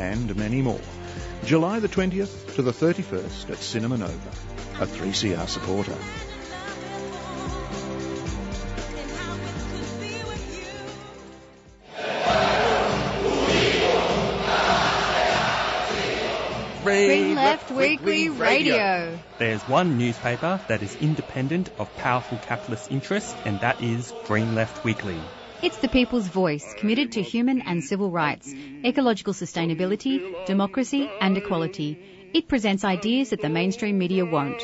and many more. July the 20th to the 31st at Cinema Nova, a 3CR supporter. Green Left Weekly Radio. There's one newspaper that is independent of powerful capitalist interests, and that is Green Left Weekly. It's the people's voice, committed to human and civil rights, ecological sustainability, democracy, and equality. It presents ideas that the mainstream media won't.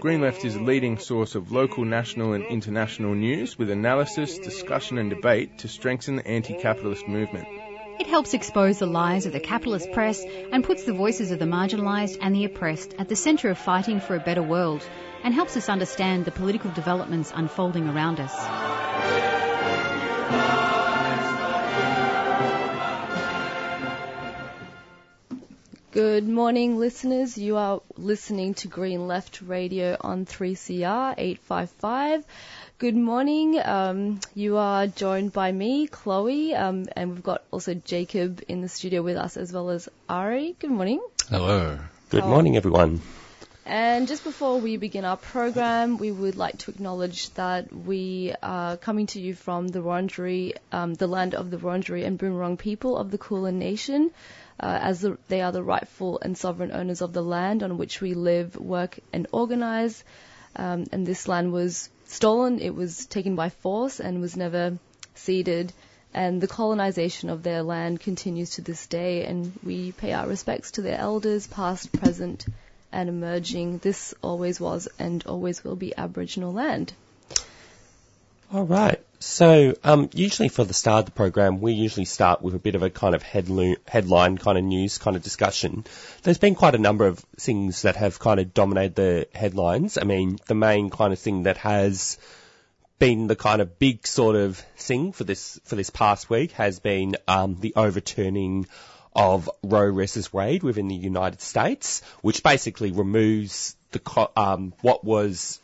Green Left is a leading source of local, national, and international news with analysis, discussion, and debate to strengthen the anti capitalist movement. It helps expose the lies of the capitalist press and puts the voices of the marginalised and the oppressed at the centre of fighting for a better world and helps us understand the political developments unfolding around us. Good morning, listeners. You are listening to Green Left Radio on 3CR 855. Good morning. Um, you are joined by me, Chloe, um, and we've got also Jacob in the studio with us as well as Ari. Good morning. Hello. Good morning, everyone. And just before we begin our program, we would like to acknowledge that we are coming to you from the Wurundjeri, um, the land of the Wurundjeri and Boonwurrung people of the Kulin Nation, uh, as the, they are the rightful and sovereign owners of the land on which we live, work, and organize. Um, and this land was stolen, it was taken by force, and was never ceded. And the colonization of their land continues to this day, and we pay our respects to their elders, past, present, and emerging. This always was and always will be Aboriginal land. All right. So, um, usually for the start of the program, we usually start with a bit of a kind of headlo- headline kind of news kind of discussion. There's been quite a number of things that have kind of dominated the headlines. I mean, the main kind of thing that has been the kind of big sort of thing for this for this past week has been um, the overturning of Roe versus Wade within the United States, which basically removes the co- um, what was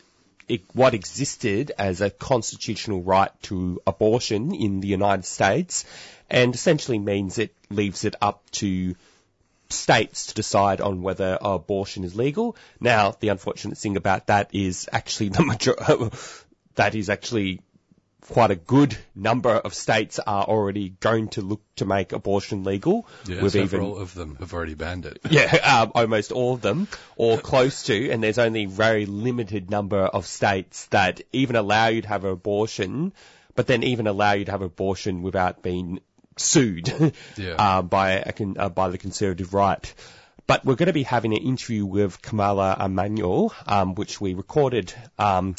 what existed as a constitutional right to abortion in the United States, and essentially means it leaves it up to states to decide on whether abortion is legal. Now, the unfortunate thing about that is actually the major- that is actually quite a good number of states are already going to look to make abortion legal. Yeah, We've several even- of them have already banned it. yeah, um, almost all of them, or close to, and there's only very limited number of states that even allow you to have an abortion, but then even allow you to have abortion without being sued Yeah. uh, by a uh, by the conservative right. But we're going to be having an interview with Kamala Emanuel, um, which we recorded. Um,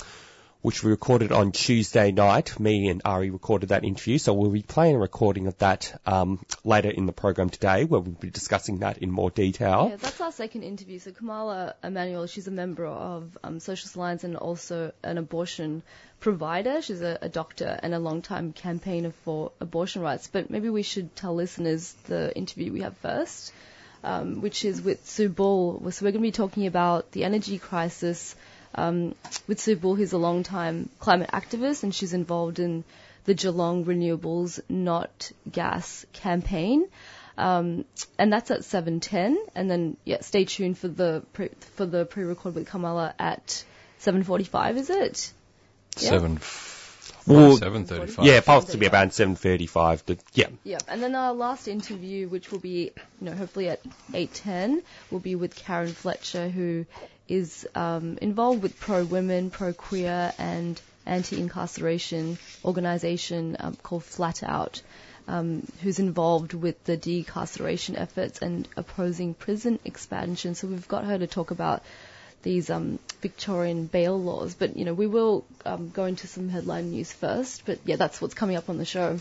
which we recorded on Tuesday night. Me and Ari recorded that interview, so we'll be playing a recording of that um, later in the program today, where we'll be discussing that in more detail. Yeah, that's our second interview. So Kamala Emanuel, she's a member of um, Socialist Alliance and also an abortion provider. She's a, a doctor and a long-time campaigner for abortion rights. But maybe we should tell listeners the interview we have first, um, which is with Sue. So we're going to be talking about the energy crisis um, with Sue Bull, who's a long-time climate activist, and she's involved in the Geelong Renewables Not Gas campaign. Um, and that's at 7:10, and then yeah, stay tuned for the pre, for the pre-record with Kamala at 7:45. Is it? Yeah. Seven, Well, seven thirty-five. Yeah, possibly about 7.35. To, yeah. Yeah, and then our last interview, which will be, you know, hopefully at 8:10, will be with Karen Fletcher, who is um, involved with pro-women, pro-queer, and anti-incarceration organisation um, called Flat Out, um, who's involved with the decarceration efforts and opposing prison expansion. So we've got her to talk about these um, Victorian bail laws. But you know, we will um, go into some headline news first. But yeah, that's what's coming up on the show.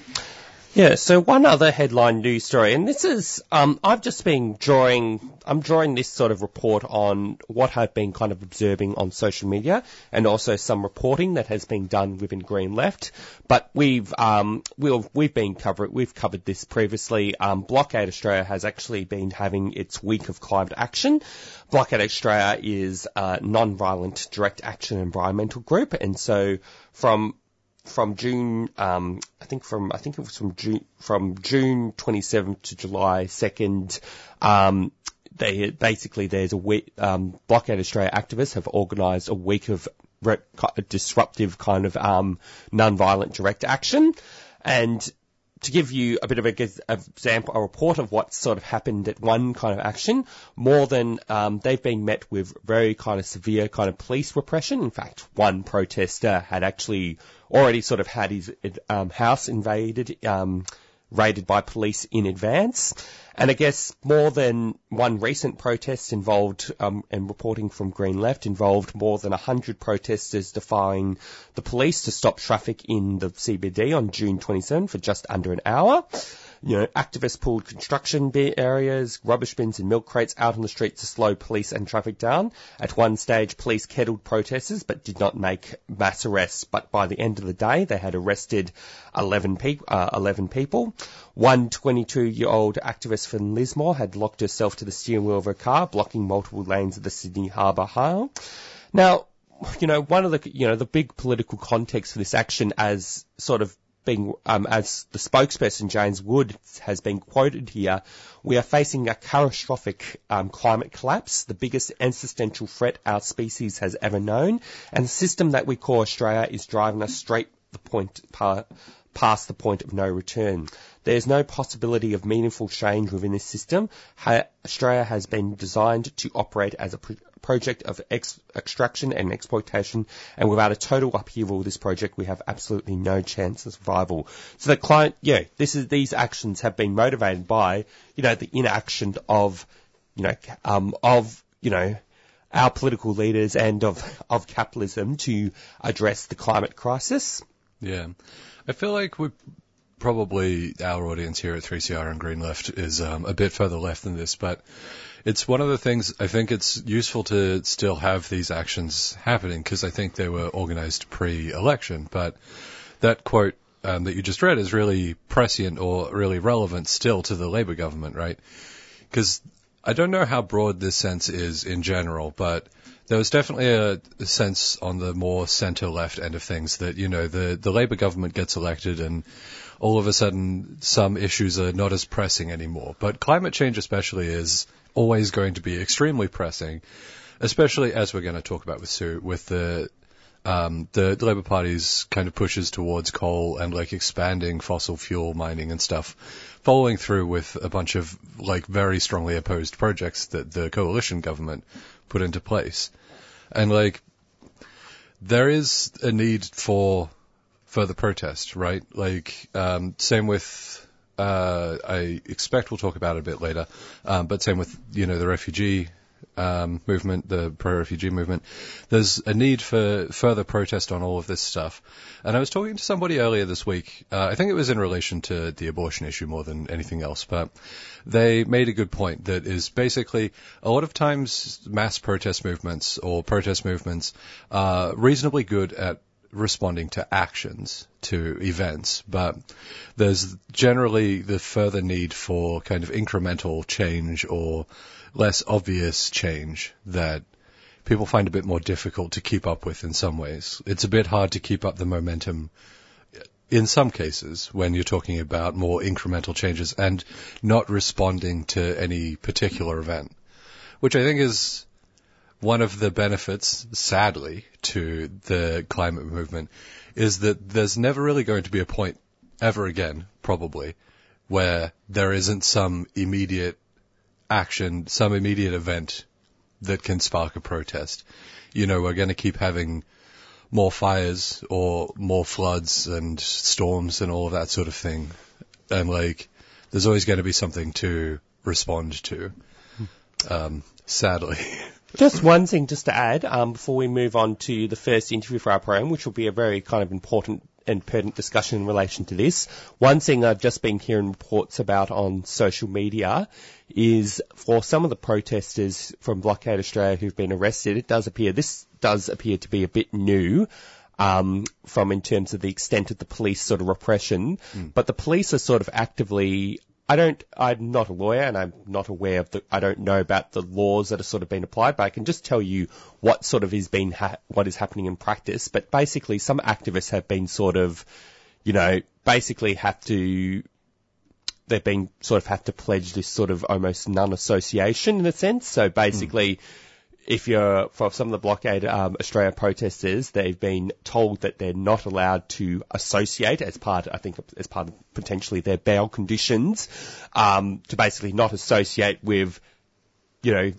Yeah, so one other headline news story, and this is, um, I've just been drawing, I'm drawing this sort of report on what I've been kind of observing on social media and also some reporting that has been done within Green Left. But we've, um, we've, we've been covered, we've covered this previously. Um, Blockade Australia has actually been having its week of climate action. Blockade Australia is a non-violent direct action environmental group, and so from from June, um, I think from I think it was from June from June 27th to July 2nd. Um, they basically there's a week. Um, Blockade Australia activists have organised a week of re- disruptive kind of um, non-violent direct action, and to give you a bit of a example, a report of what sort of happened at one kind of action, more than um, they've been met with very kind of severe kind of police repression. In fact, one protester had actually already sort of had his um, house invaded. Um, raided by police in advance. And I guess more than one recent protest involved, um, and reporting from Green Left involved more than 100 protesters defying the police to stop traffic in the CBD on June 27 for just under an hour. You know, activists pulled construction areas, rubbish bins and milk crates out on the streets to slow police and traffic down. At one stage, police kettled protesters but did not make mass arrests. But by the end of the day, they had arrested 11, pe- uh, 11 people. One 22-year-old activist from Lismore had locked herself to the steering wheel of her car, blocking multiple lanes of the Sydney Harbour Highway. Now, you know, one of the, you know, the big political context for this action as sort of being, um, as the spokesperson James Wood has been quoted here, we are facing a catastrophic um, climate collapse, the biggest existential threat our species has ever known, and the system that we call Australia is driving us straight the point past the point of no return. There is no possibility of meaningful change within this system. Australia has been designed to operate as a project of ex- extraction and exploitation, and without a total upheaval of this project, we have absolutely no chance of survival. So the client, yeah, this is these actions have been motivated by, you know, the inaction of, you know, um, of, you know, our political leaders and of of capitalism to address the climate crisis. Yeah, I feel like we probably our audience here at 3CR and Green Left is um, a bit further left than this, but it's one of the things I think it's useful to still have these actions happening because I think they were organized pre-election. But that quote um, that you just read is really prescient or really relevant still to the Labor government, right? Because I don't know how broad this sense is in general, but there was definitely a, a, sense on the more centre left end of things that, you know, the, the Labour government gets elected and all of a sudden some issues are not as pressing anymore. But climate change especially is always going to be extremely pressing, especially as we're going to talk about with Sue, with the um, the, the Labour Party's kind of pushes towards coal and like expanding fossil fuel mining and stuff, following through with a bunch of like very strongly opposed projects that the coalition government put into place. And like, there is a need for further protest, right? Like, um, same with, uh, I expect we'll talk about it a bit later, um, but same with, you know, the refugee um, movement, the pro-refugee movement. There's a need for further protest on all of this stuff. And I was talking to somebody earlier this week. Uh, I think it was in relation to the abortion issue more than anything else, but they made a good point that is basically a lot of times mass protest movements or protest movements are reasonably good at responding to actions, to events, but there's generally the further need for kind of incremental change or less obvious change that people find a bit more difficult to keep up with in some ways. It's a bit hard to keep up the momentum in some cases when you're talking about more incremental changes and not responding to any particular event, which I think is one of the benefits, sadly, to the climate movement is that there's never really going to be a point ever again, probably, where there isn't some immediate action, some immediate event that can spark a protest. You know, we're going to keep having more fires or more floods and storms and all of that sort of thing. And like, there's always going to be something to respond to. Um, sadly. Just one thing just to add, um, before we move on to the first interview for our program, which will be a very kind of important and pertinent discussion in relation to this. One thing I've just been hearing reports about on social media is for some of the protesters from Blockade Australia who've been arrested, it does appear, this does appear to be a bit new. Um, from in terms of the extent of the police sort of repression, mm. but the police are sort of actively I don't, I'm not a lawyer and I'm not aware of the, I don't know about the laws that have sort of been applied, but I can just tell you what sort of is being, ha- what is happening in practice. But basically some activists have been sort of, you know, basically have to, they've been sort of have to pledge this sort of almost non-association in a sense. So basically, mm if you're for some of the blockade um, Australia protesters, they've been told that they're not allowed to associate as part, I think, as part of potentially their bail conditions, um, to basically not associate with, you know,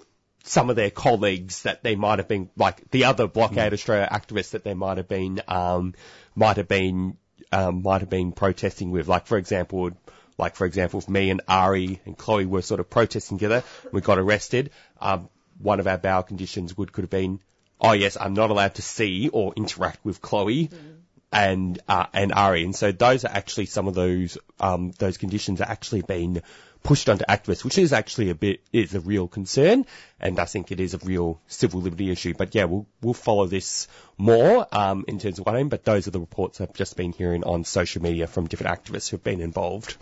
some of their colleagues that they might have been like the other blockade mm. Australia activists that they might have been um, might have been um, might have been protesting with. Like for example, like for example, if me and Ari and Chloe were sort of protesting together, we got arrested. One of our bail conditions would could have been, oh yes, I'm not allowed to see or interact with Chloe. Mm. And uh, and Ari, and so those are actually some of those um, those conditions are actually being pushed onto activists, which is actually a bit is a real concern, and I think it is a real civil liberty issue. But yeah, we'll we'll follow this more um, in terms of what I mean. But those are the reports I've just been hearing on social media from different activists who've been involved.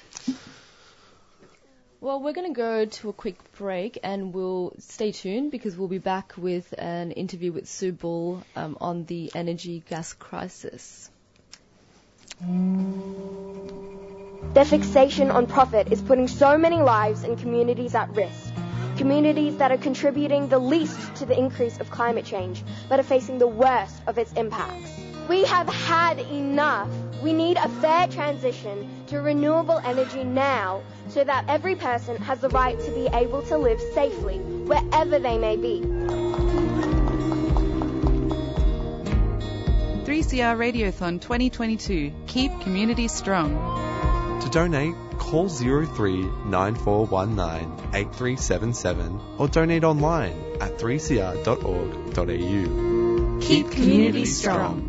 Well, we're going to go to a quick break and we'll stay tuned because we'll be back with an interview with Sue Bull um, on the energy gas crisis. Their fixation on profit is putting so many lives and communities at risk. Communities that are contributing the least to the increase of climate change, but are facing the worst of its impacts. We have had enough. We need a fair transition to renewable energy now so that every person has the right to be able to live safely wherever they may be. 3CR Radiothon 2022. Keep communities strong. To donate, call 03 9419 8377 or donate online at 3cr.org.au. Keep communities strong.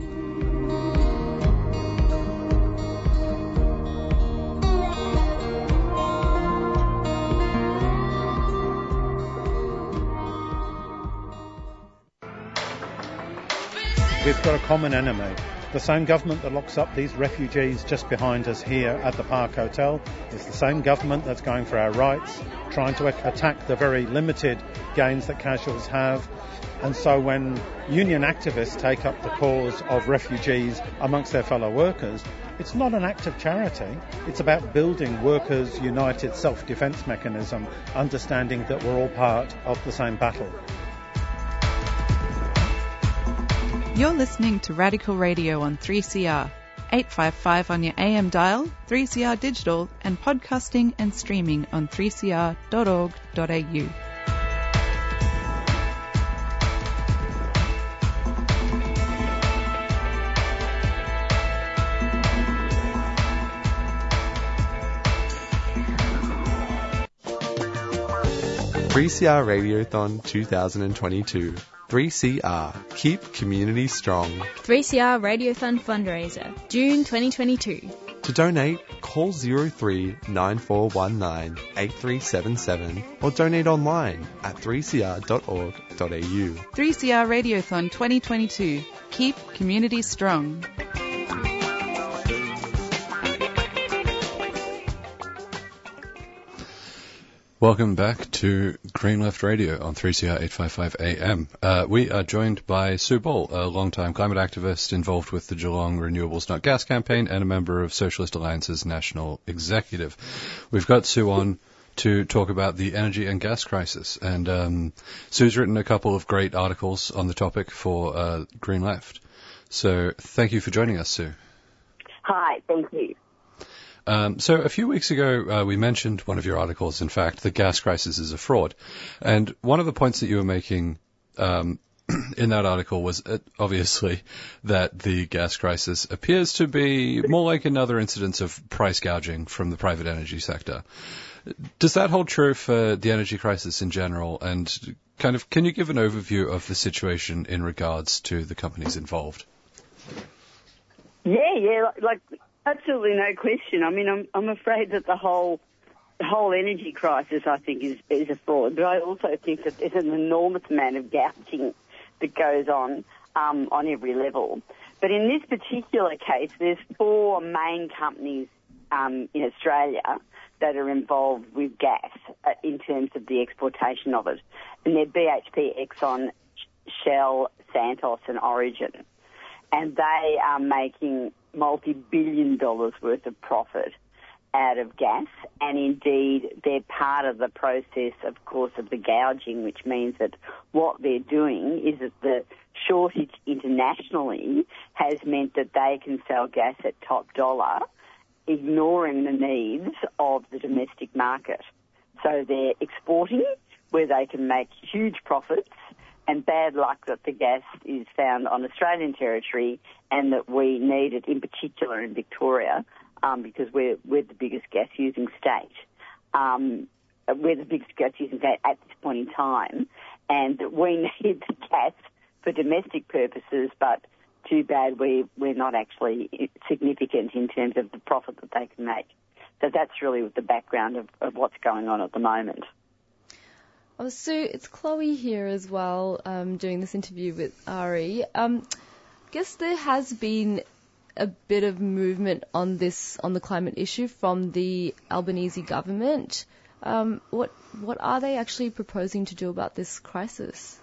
We've got a common enemy. The same government that locks up these refugees just behind us here at the Park Hotel is the same government that's going for our rights, trying to attack the very limited gains that casuals have. And so when union activists take up the cause of refugees amongst their fellow workers, it's not an act of charity. It's about building workers' united self-defense mechanism, understanding that we're all part of the same battle. You're listening to Radical Radio on 3CR, 855 on your AM dial, 3CR digital, and podcasting and streaming on 3cr.org.au. Three CR Radiothon 2022 3CR. Keep community strong. 3CR Radiothon fundraiser, June 2022. To donate, call 03 9419 8377 or donate online at 3cr.org.au. 3CR Radiothon 2022. Keep community strong. Welcome back to Green Left Radio on 3CR 855 AM. Uh, we are joined by Sue Bull, a long-time climate activist involved with the Geelong Renewables Not Gas campaign and a member of Socialist Alliance's national executive. We've got Sue on to talk about the energy and gas crisis. And um, Sue's written a couple of great articles on the topic for uh, Green Left. So thank you for joining us, Sue. Hi, thank you. Um, so a few weeks ago, uh, we mentioned one of your articles, in fact, the gas crisis is a fraud. And one of the points that you were making um, in that article was uh, obviously that the gas crisis appears to be more like another incidence of price gouging from the private energy sector. Does that hold true for the energy crisis in general? And kind of, can you give an overview of the situation in regards to the companies involved? Yeah, yeah, like Absolutely no question. I mean, I'm I'm afraid that the whole the whole energy crisis, I think, is is a fraud. But I also think that there's an enormous amount of gouging that goes on um, on every level. But in this particular case, there's four main companies um, in Australia that are involved with gas uh, in terms of the exportation of it. And they're BHP, Exxon, Shell, Santos and Origin. And they are making multi-billion dollars worth of profit out of gas, and indeed they're part of the process, of course, of the gouging, which means that what they're doing is that the shortage internationally has meant that they can sell gas at top dollar, ignoring the needs of the domestic market. So they're exporting where they can make huge profits and bad luck that the gas is found on Australian territory and that we need it in particular in Victoria um, because we're, we're the biggest gas using state. Um, we're the biggest gas using state at this point in time and we need the gas for domestic purposes but too bad we, we're not actually significant in terms of the profit that they can make. So that's really the background of, of what's going on at the moment. Oh, Sue, it's Chloe here as well, um, doing this interview with Ari. Um, I guess there has been a bit of movement on this, on the climate issue from the Albanese government. Um, what what are they actually proposing to do about this crisis?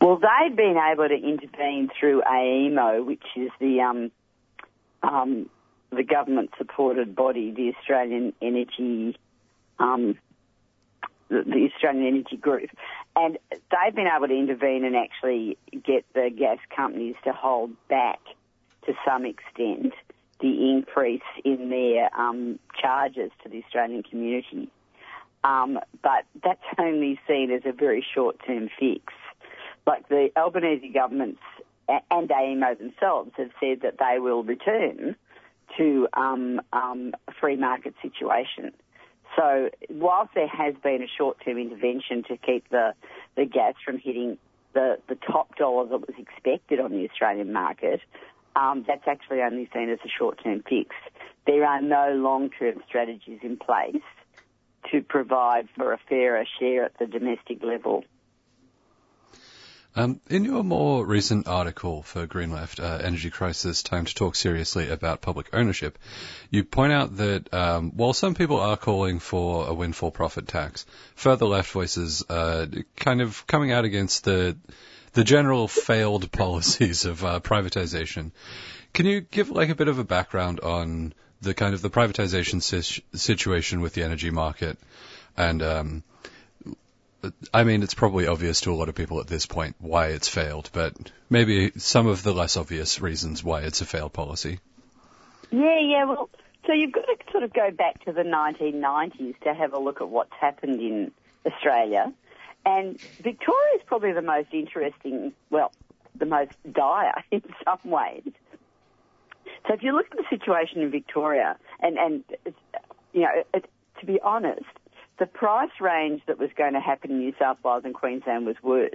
Well, they've been able to intervene through AEMO, which is the um, um, the government-supported body, the Australian Energy um, the Australian Energy Group, and they've been able to intervene and actually get the gas companies to hold back to some extent the increase in their um, charges to the Australian community. Um, but that's only seen as a very short-term fix. Like the Albanese governments and AEMO themselves have said that they will return to um, um, a free market situation. So whilst there has been a short-term intervention to keep the, the gas from hitting the, the top dollar that was expected on the Australian market, um, that's actually only seen as a short-term fix. There are no long-term strategies in place to provide for a fairer share at the domestic level. Um, in your more recent article for Green Left, uh, Energy Crisis, Time to Talk Seriously About Public Ownership, you point out that um, while some people are calling for a windfall profit tax, further left voices uh, kind of coming out against the the general failed policies of uh, privatization. Can you give like a bit of a background on the kind of the privatization si- situation with the energy market and um, I mean, it's probably obvious to a lot of people at this point why it's failed, but maybe some of the less obvious reasons why it's a failed policy. Yeah, yeah. Well, so you've got to sort of go back to the 1990s to have a look at what's happened in Australia. And Victoria is probably the most interesting, well, the most dire in some ways. So if you look at the situation in Victoria, and, and you know, it, to be honest, the price range that was going to happen in New South Wales and Queensland was worse.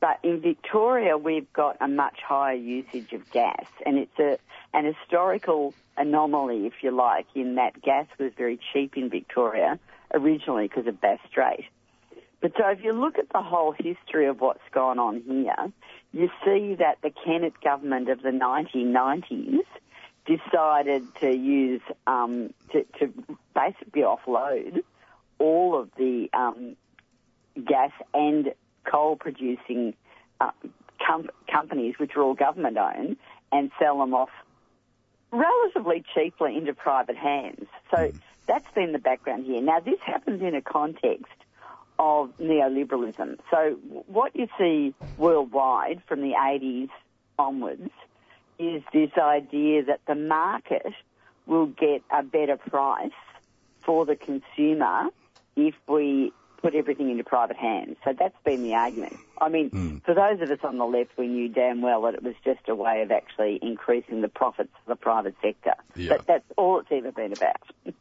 But in Victoria, we've got a much higher usage of gas, and it's a an historical anomaly, if you like, in that gas was very cheap in Victoria originally because of Bass Strait. But so if you look at the whole history of what's gone on here, you see that the Kennett government of the 1990s decided to use um, to, to basically offload all of the um, gas and coal producing uh, com- companies, which are all government owned, and sell them off relatively cheaply into private hands. So mm. that's been the background here. Now, this happens in a context of neoliberalism. So what you see worldwide from the 80s onwards is this idea that the market will get a better price for the consumer if we put everything into private hands. So that's been the argument. I mean, mm. for those of us on the left, we knew damn well that it was just a way of actually increasing the profits of the private sector. Yeah. But that's all it's ever been about.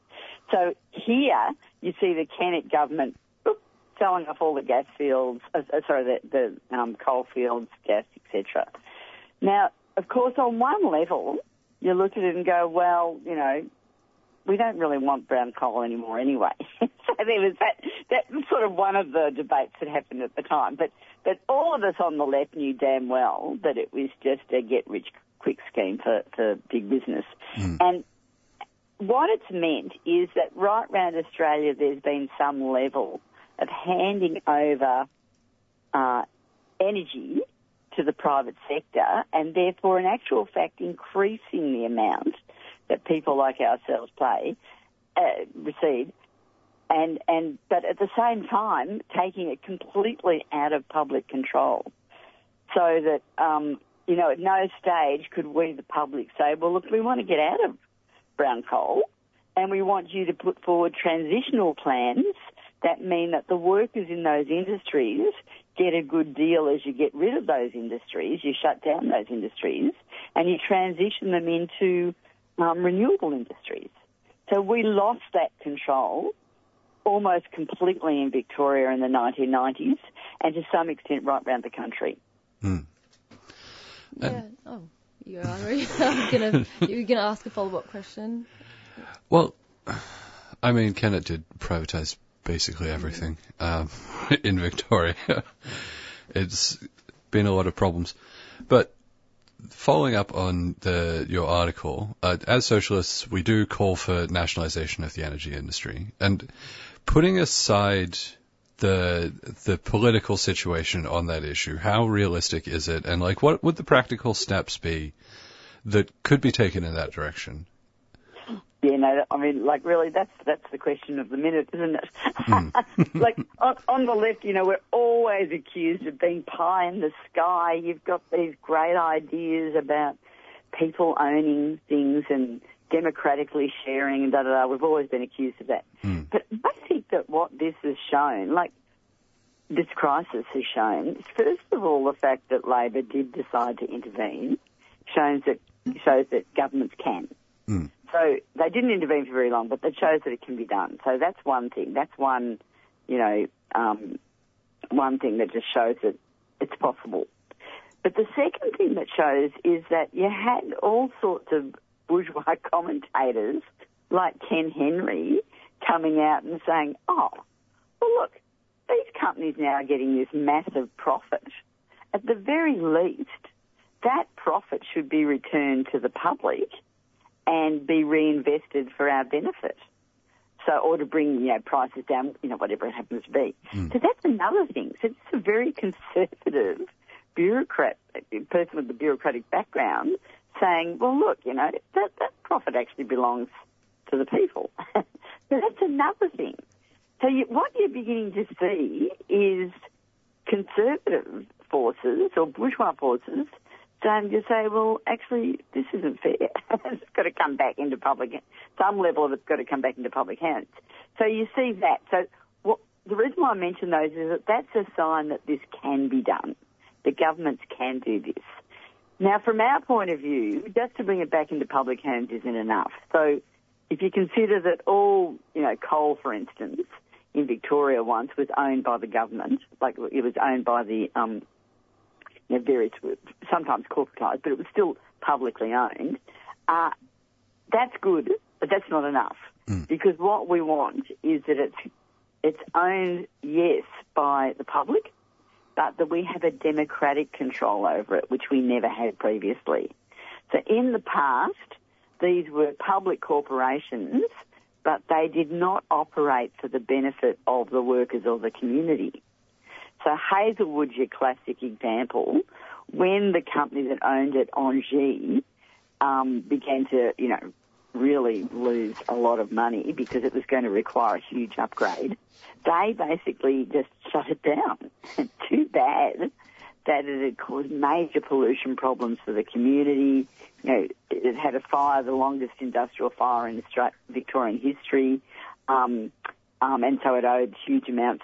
so here, you see the Kennett government selling off all the gas fields, uh, uh, sorry, the, the um, coal fields, gas, etc. Now, of course, on one level, you look at it and go, well, you know, we don't really want brown coal anymore anyway. so there was that, that was sort of one of the debates that happened at the time. But, but all of us on the left knew damn well that it was just a get rich quick scheme for, for big business. Mm. And what it's meant is that right round Australia, there's been some level of handing over uh, energy to the private sector, and therefore, in actual fact, increasing the amount that people like ourselves pay uh, receive, and and but at the same time taking it completely out of public control, so that um, you know at no stage could we, the public, say, well, look, we want to get out of brown coal, and we want you to put forward transitional plans that mean that the workers in those industries get a good deal as you get rid of those industries, you shut down those industries, and you transition them into um, renewable industries. So we lost that control almost completely in Victoria in the 1990s, and to some extent right around the country. Mm. Yeah. Oh, you are gonna you're gonna ask a follow up question. Well, I mean, Kennett did privatise basically everything um, in Victoria. it's been a lot of problems, but following up on the your article, uh, as socialists, we do call for nationalisation of the energy industry, and putting aside the the political situation on that issue, how realistic is it, and like what would the practical steps be that could be taken in that direction? Yeah, no, I mean, like really, that's that's the question of the minute, isn't it? Mm. like on, on, the left, you know, we're always accused of being pie in the sky. You've got these great ideas about people owning things and democratically sharing and da da da. We've always been accused of that. Mm. But I think that what this has shown, like this crisis has shown, is first of all the fact that Labor did decide to intervene shows that shows that governments can. Mm. So they didn't intervene for very long, but that shows that it can be done. So that's one thing. That's one, you know, um, one thing that just shows that it's possible. But the second thing that shows is that you had all sorts of bourgeois commentators like Ken Henry coming out and saying, oh, well, look, these companies now are getting this massive profit. At the very least, that profit should be returned to the public and be reinvested for our benefit. So, or to bring, you know, prices down, you know, whatever it happens to be. Mm. So that's another thing. So it's a very conservative bureaucrat, person with the bureaucratic background saying, well, look, you know, that, that profit actually belongs to the people. so that's another thing. So you, what you're beginning to see is conservative forces or bourgeois forces starting to say, well, actually, this isn't fair. it's got to come back into public, some level of it's got to come back into public hands. So you see that. So what, the reason why I mention those is that that's a sign that this can be done. The governments can do this. Now, from our point of view, just to bring it back into public hands isn't enough. So if you consider that all, you know, coal, for instance, in Victoria once was owned by the government, like it was owned by the um, you know, various, sometimes corporatised, but it was still publicly owned. Uh, that's good, but that's not enough. Mm. Because what we want is that it's, it's owned, yes, by the public, but that we have a democratic control over it, which we never had previously. So in the past, these were public corporations, but they did not operate for the benefit of the workers or the community. So Hazelwood's your classic example. When the company that owned it, Engie, um, began to, you know, really lose a lot of money because it was going to require a huge upgrade, they basically just shut it down. Too bad that it had caused major pollution problems for the community. You know, it had a fire, the longest industrial fire in Victorian history, um, um, and so it owed huge amounts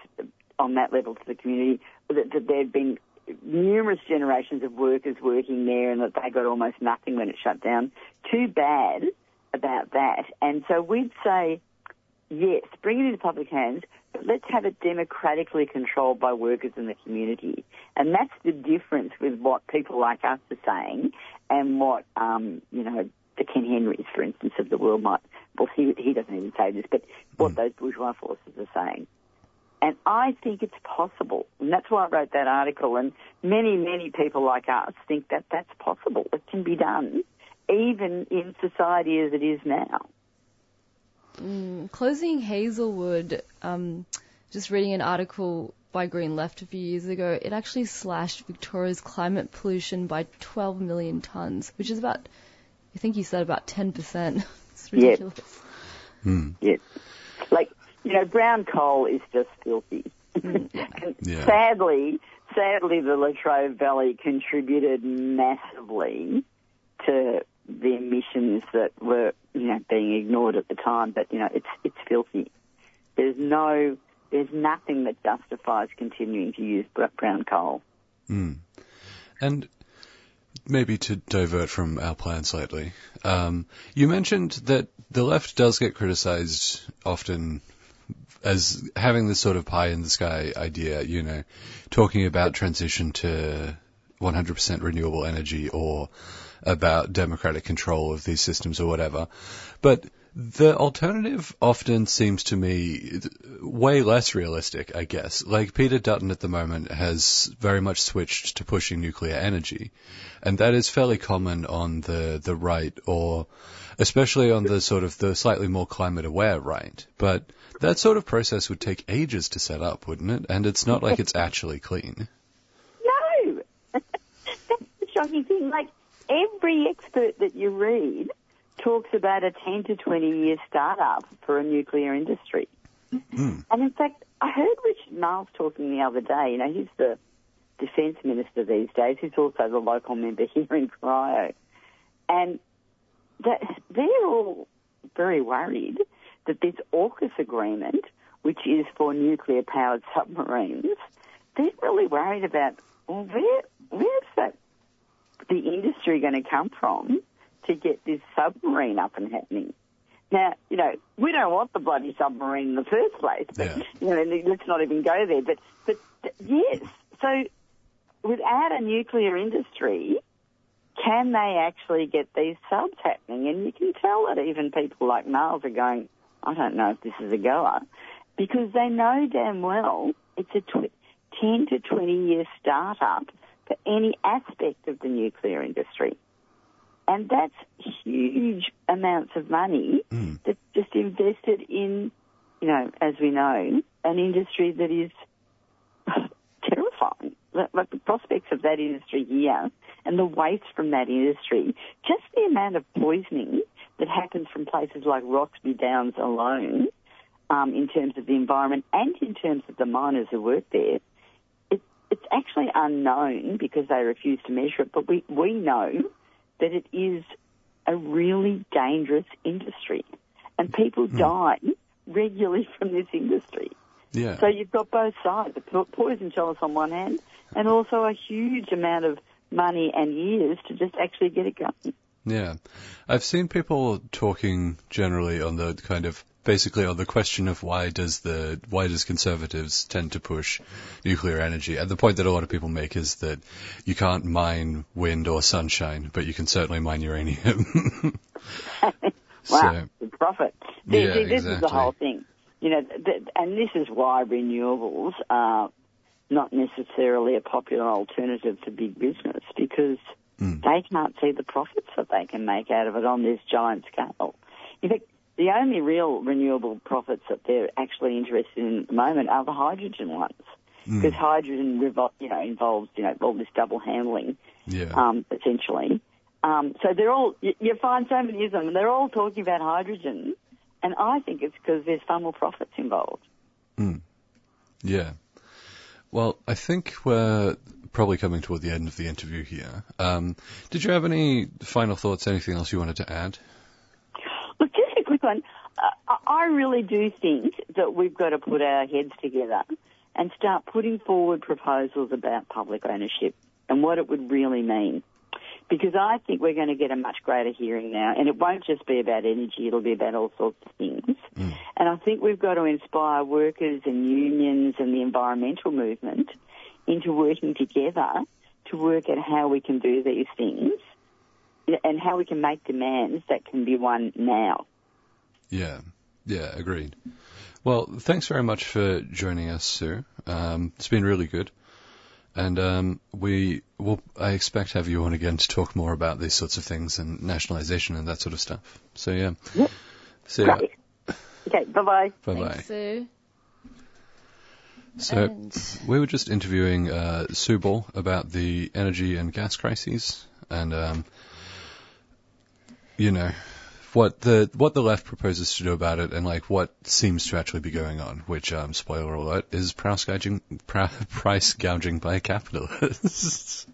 on that level to the community. That there had been numerous generations of workers working there, and that they got almost nothing when it shut down. Too bad about that. And so we'd say, yes, bring it into public hands, but let's have it democratically controlled by workers in the community. And that's the difference with what people like us are saying and what, um, you know, the Ken Henrys, for instance, of the world might, well, he, he doesn't even say this, but what mm. those bourgeois forces are saying. And I think it's possible. And that's why I wrote that article. And many, many people like us think that that's possible. It can be done, even in society as it is now. Mm, closing Hazelwood, um, just reading an article by Green Left a few years ago, it actually slashed Victoria's climate pollution by 12 million tonnes, which is about, I think you said about 10%. it's ridiculous. Hmm. Yeah. Like, you know, brown coal is just filthy. And Yeah. Sadly, sadly, the Latrobe Valley contributed massively to the emissions that were, you know, being ignored at the time. But you know, it's it's filthy. There's no, there's nothing that justifies continuing to use br- brown coal. Mm. And maybe to divert from our plan slightly, um, you mentioned that the left does get criticized often as having this sort of pie in the sky idea, you know, talking about transition to 100% renewable energy or about democratic control of these systems or whatever. But the alternative often seems to me way less realistic, I guess. Like Peter Dutton at the moment has very much switched to pushing nuclear energy, and that is fairly common on the, the right or especially on the sort of the slightly more climate aware right. But that sort of process would take ages to set up, wouldn't it? And it's not like it's actually clean. No, that's the shocking thing. Like every expert that you read talks about a 10 to 20 year startup for a nuclear industry. Hmm. And in fact, I heard Richard Marles talking the other day. You know, he's the defence minister these days. He's also the local member here in Corio. And that they're all very worried that this AUKUS agreement, which is for nuclear powered submarines, they're really worried about, well, where, where's that, the industry going to come from to get this submarine up and happening? Now, you know, we don't want the bloody submarine in the first place, but, you know, let's not even go there. But, but yes, so without a nuclear industry, can they actually get these subs happening? And you can tell that even people like Marles are going, I don't know if this is a goer, because they know damn well it's a tw- 10 to 20 year startup for any aspect of the nuclear industry. And that's huge amounts of money that's just invested in, you know, as we know, an industry that is terrifying. Like the prospects of that industry here and the waste from that industry, just the amount of poisoning that happens from places like Roxby Downs alone, um, in terms of the environment and in terms of the miners who work there, it's actually unknown because they refuse to measure it, but we, we know that it is a really dangerous industry. And people hmm. die regularly from this industry. Yeah. So you've got both sides, the poison chalice on one hand, and also a huge amount of money and years to just actually get it going. Yeah. I've seen people talking generally on the kind of basically on the question of why does the why does conservatives tend to push nuclear energy? And the point that a lot of people make is that you can't mine wind or sunshine, but you can certainly mine uranium. Wow, the profit. See, Yeah, this is the whole thing. You know, th- and this is why renewables are not necessarily a popular alternative to big business because they can't see the profits that they can make out of it on this giant scale. In fact, the only real renewable profits that they're actually interested in at the moment are the hydrogen ones. Because hydrogen, revol- you know, involves, you know, all this double handling yeah. um, essentially. Um, so they're all, you, you find so many of them, and they're all talking about hydrogen, and I think it's because there's far more profits involved. Yeah. Well, I think we're probably coming toward the end of the interview here. Um, did you have any final thoughts, anything else you wanted to add? Look, just a quick one. Uh, I I really do think that we've got to put our heads together and start putting forward proposals about public ownership and what it would really mean. Because I think we're going to get a much greater hearing now, and it won't just be about energy, it'll be about all sorts of things. And I think we've got to inspire workers and unions and the environmental movement into working together to work at how we can do these things and how we can make demands that can be won now. Yeah. Yeah, agreed. Well, thanks very much for joining us, Sue. Um, it's been really good. And um, we will, I expect, to have you on again to talk more about these sorts of things and nationalisation and that sort of stuff. So yeah. Yep. So yeah. Great. Okay, bye-bye. Bye-bye. Sue. So And- we were just interviewing uh, Sue Bull about the energy and gas crises, and um, you know what the what the left proposes to do about it, and like what seems to actually be going on. Which, um, spoiler alert, is price gouging, price gouging by capitalists.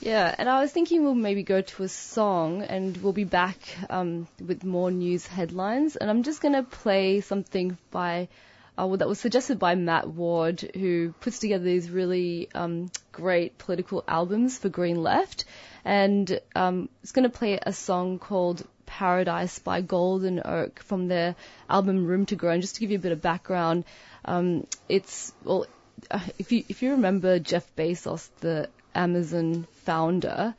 Yeah, and I was thinking we'll maybe go to a song and we'll be back um, with more news headlines. And I'm just going to play something by uh, well, that was suggested by Matt Ward, who puts together these really um, great political albums for Green Left. And um, it's going to play a song called Paradise by Golden Oak from their album Room to Grow. And just to give you a bit of background, um, it's well, uh, if you if you remember Jeff Bezos, the Amazon founder,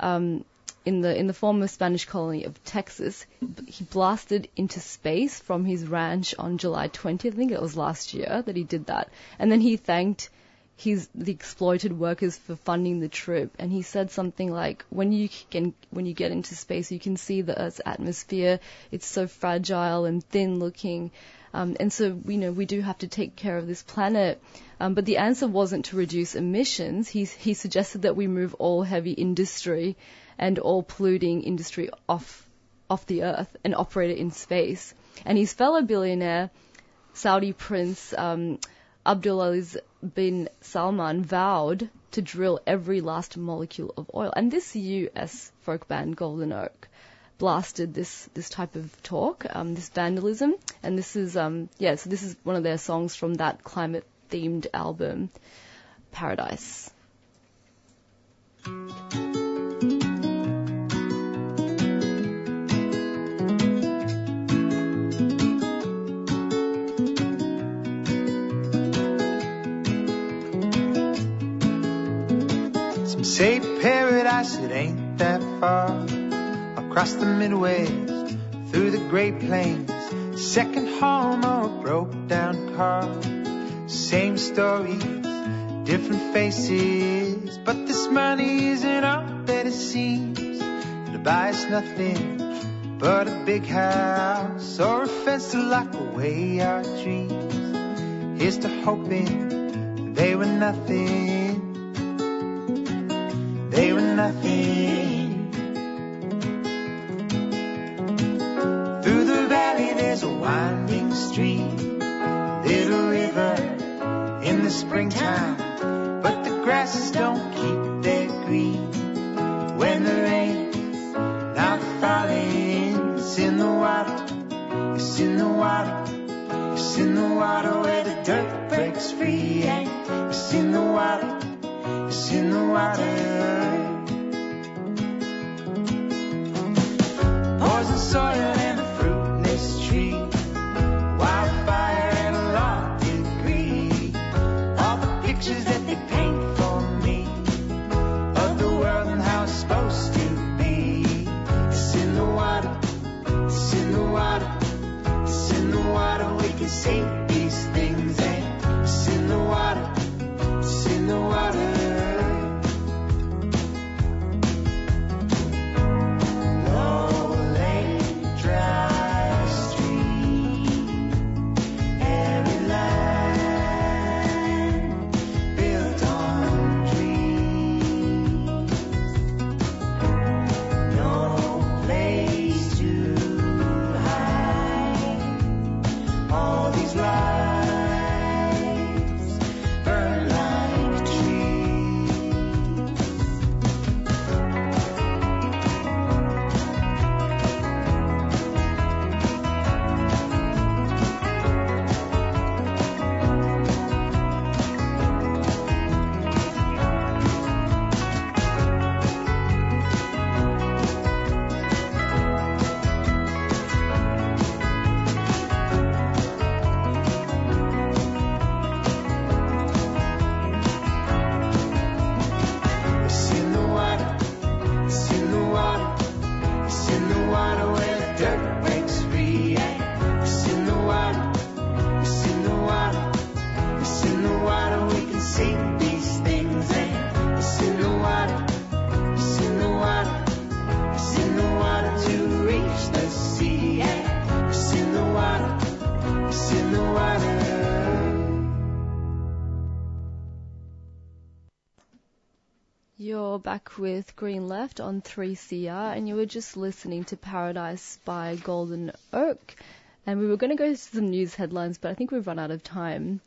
um, in the in the former Spanish colony of Texas, he blasted into space from his ranch on July 20th. I think it was last year that he did that, and then he thanked his the exploited workers for funding the trip. And he said something like, "When you can when you get into space, you can see the Earth's atmosphere. It's so fragile and thin looking." Um, and so, you know, we do have to take care of this planet. Um, but the answer wasn't to reduce emissions. He, he suggested that we move all heavy industry and all polluting industry off, off the earth and operate it in space. And his fellow billionaire, Saudi Prince um, Abdulaziz bin Salman, vowed to drill every last molecule of oil. And this US folk band, Golden Oak, blasted this this type of talk, um, this vandalism, and this is um, yeah, so this is one of their songs from that climate themed album, Paradise. Say paradise, it ain't that far. Across the Midwest, through the Great Plains, second home or a broke down car. Same stories, different faces, but this money isn't all that it seems. It'll buy us nothing but a big house or a fence to lock away our dreams. Here's to hoping they were nothing. They were nothing. Soil All these lights Green Left on 3CR, and you were just listening to Paradise by Golden Oak. And we were going to go to some news headlines, but I think we've run out of time.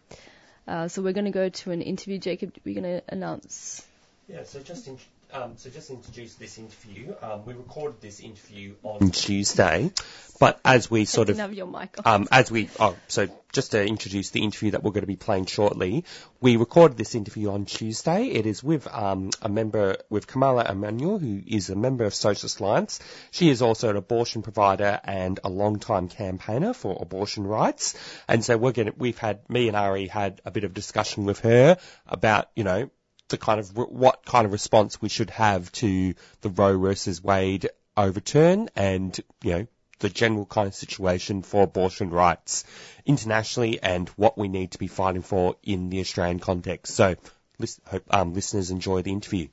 Uh, so we're going to go to an interview. Jacob, we're going to announce. Yeah, so just in, um, so just introduce this interview. Um, we recorded this interview on Tuesday, but as we sort Taking of up your mic off. um, as we oh, so just to introduce the interview that we're going to be playing shortly, we recorded this interview on Tuesday. It is with um, a member with Kamala Emanuel, who is a member of Socialist Alliance. She is also an abortion provider and a long-time campaigner for abortion rights. And so we're going to, we've had me and Ari had a bit of discussion with her about you know the kind of what kind of response we should have to the Roe versus Wade overturn and, you know, the general kind of situation for abortion rights internationally and what we need to be fighting for in the Australian context. So, hope um, listeners enjoy the interview.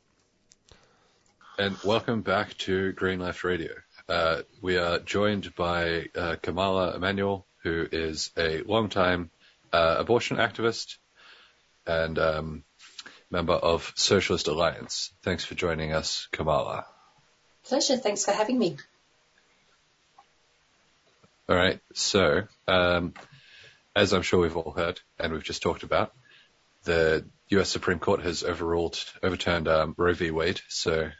And welcome back to Green Left Radio. Uh, we are joined by uh, Kamala Emanuel, who is a long-time uh, abortion activist and um, member of Socialist Alliance. Thanks for joining us, Kamala. Pleasure. Thanks for having me. All right. So, um, as I'm sure we've all heard and we've just talked about, the U.S. Supreme Court has overruled, overturned um, Roe v. Wade. So,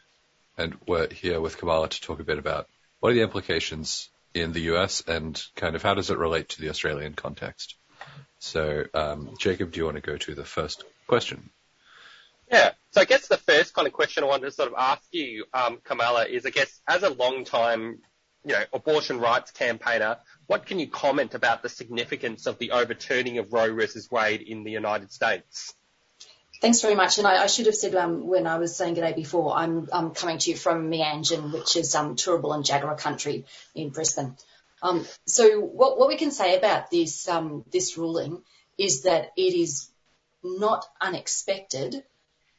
and we're here with Kamala to talk a bit about what are the implications in the U.S. and kind of how does it relate to the Australian context. So, um, Jacob, do you want to go to the first question? Yeah. So I guess the first kind of question I wanted to sort of ask you, um, Kamala, is I guess as a long time, you know, abortion rights campaigner, what can you comment about the significance of the overturning of Roe versus Wade in the United States? Thanks very much. And I, I should have said um, when I was saying g'day before, I'm, I'm coming to you from Meanjin, which is um, Turrbal and Jagera country in Brisbane. Um, so what, what we can say about this um, this ruling is that it is not unexpected,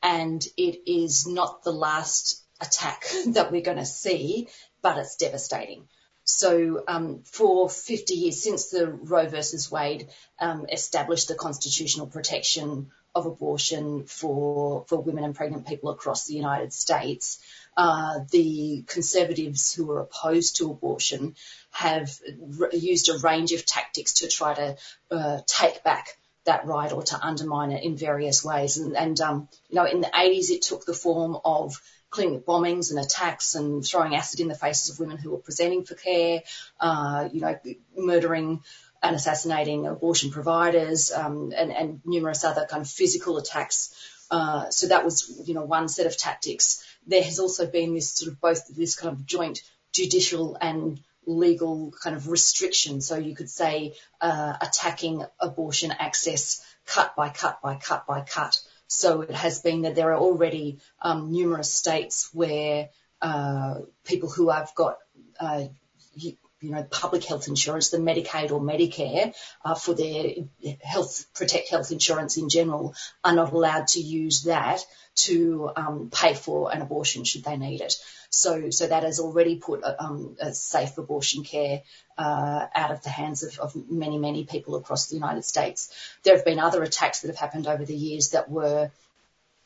and it is not the last attack that we're going to see, but it's devastating. So um, for 50 years, since the Roe versus Wade um, established the constitutional protection of abortion for, for women and pregnant people across the United States, uh, the conservatives who are opposed to abortion have r- used a range of tactics to try to uh, take back that right or to undermine it in various ways. And, and um, you know, in the 80s, it took the form of clinic bombings and attacks and throwing acid in the faces of women who were presenting for care, uh, you know, murdering and assassinating abortion providers, um, and, and numerous other kind of physical attacks. Uh, so that was, you know, one set of tactics. There has also been this sort of both this kind of joint judicial and legal kind of restriction. So you could say uh, attacking abortion access cut by cut by cut by cut. So it has been that there are already um, numerous states where uh, people who have got uh, you, know, public health insurance, the Medicaid or Medicare, uh, for their health, protect health insurance in general, are not allowed to use that to um, pay for an abortion should they need it. So, so that has already put um, a safe abortion care uh, out of the hands of, of many, many people across the United States. There have been other attacks that have happened over the years that were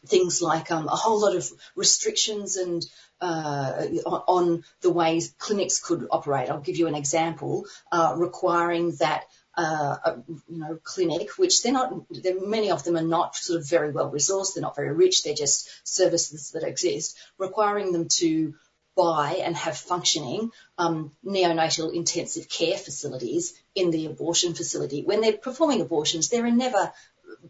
things like um, a whole lot of restrictions and uh, on the ways clinics could operate. I'll give you an example, uh, requiring that uh, a, you know, clinic, which they're not, they're, many of them are not sort of very well resourced, they're not very rich, they're just services that exist, requiring them to buy and have functioning um, neonatal intensive care facilities in the abortion facility. When they're performing abortions, there are never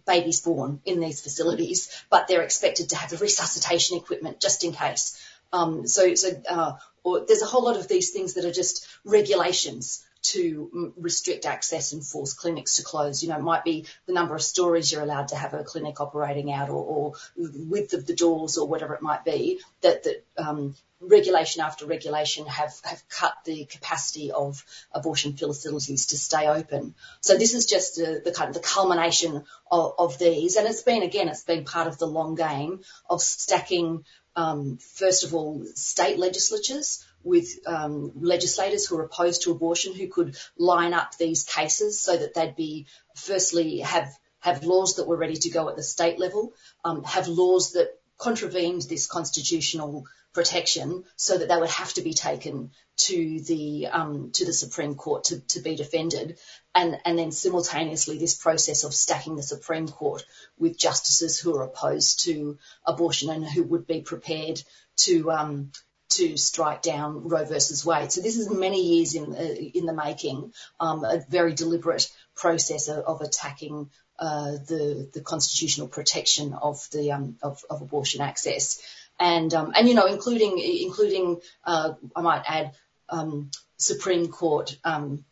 babies born in these facilities, but they're expected to have resuscitation equipment just in case. Um, so, so uh, or there's a whole lot of these things that are just regulations to restrict access and force clinics to close. You know, it might be the number of stories you're allowed to have a clinic operating out or, or width of the doors or whatever it might be that, that um, regulation after regulation have, have cut the capacity of abortion facilities to stay open. So this is just a, the kind of the culmination of, of these. And it's been, again, it's been part of the long game of stacking um, first of all, state legislatures with um, legislators who are opposed to abortion who could line up these cases so that they'd be firstly have have laws that were ready to go at the state level, um, have laws that contravened this constitutional protection so that they would have to be taken to the um, to the Supreme Court to, to be defended, and and then simultaneously this process of stacking the Supreme Court with justices who are opposed to abortion and who would be prepared to um, to strike down Roe versus Wade. So this is many years in uh, in the making, um, a very deliberate process of, of attacking uh, the the constitutional protection of the um, of, of abortion access, and um, and you know including including uh, I might add um, Supreme Court um,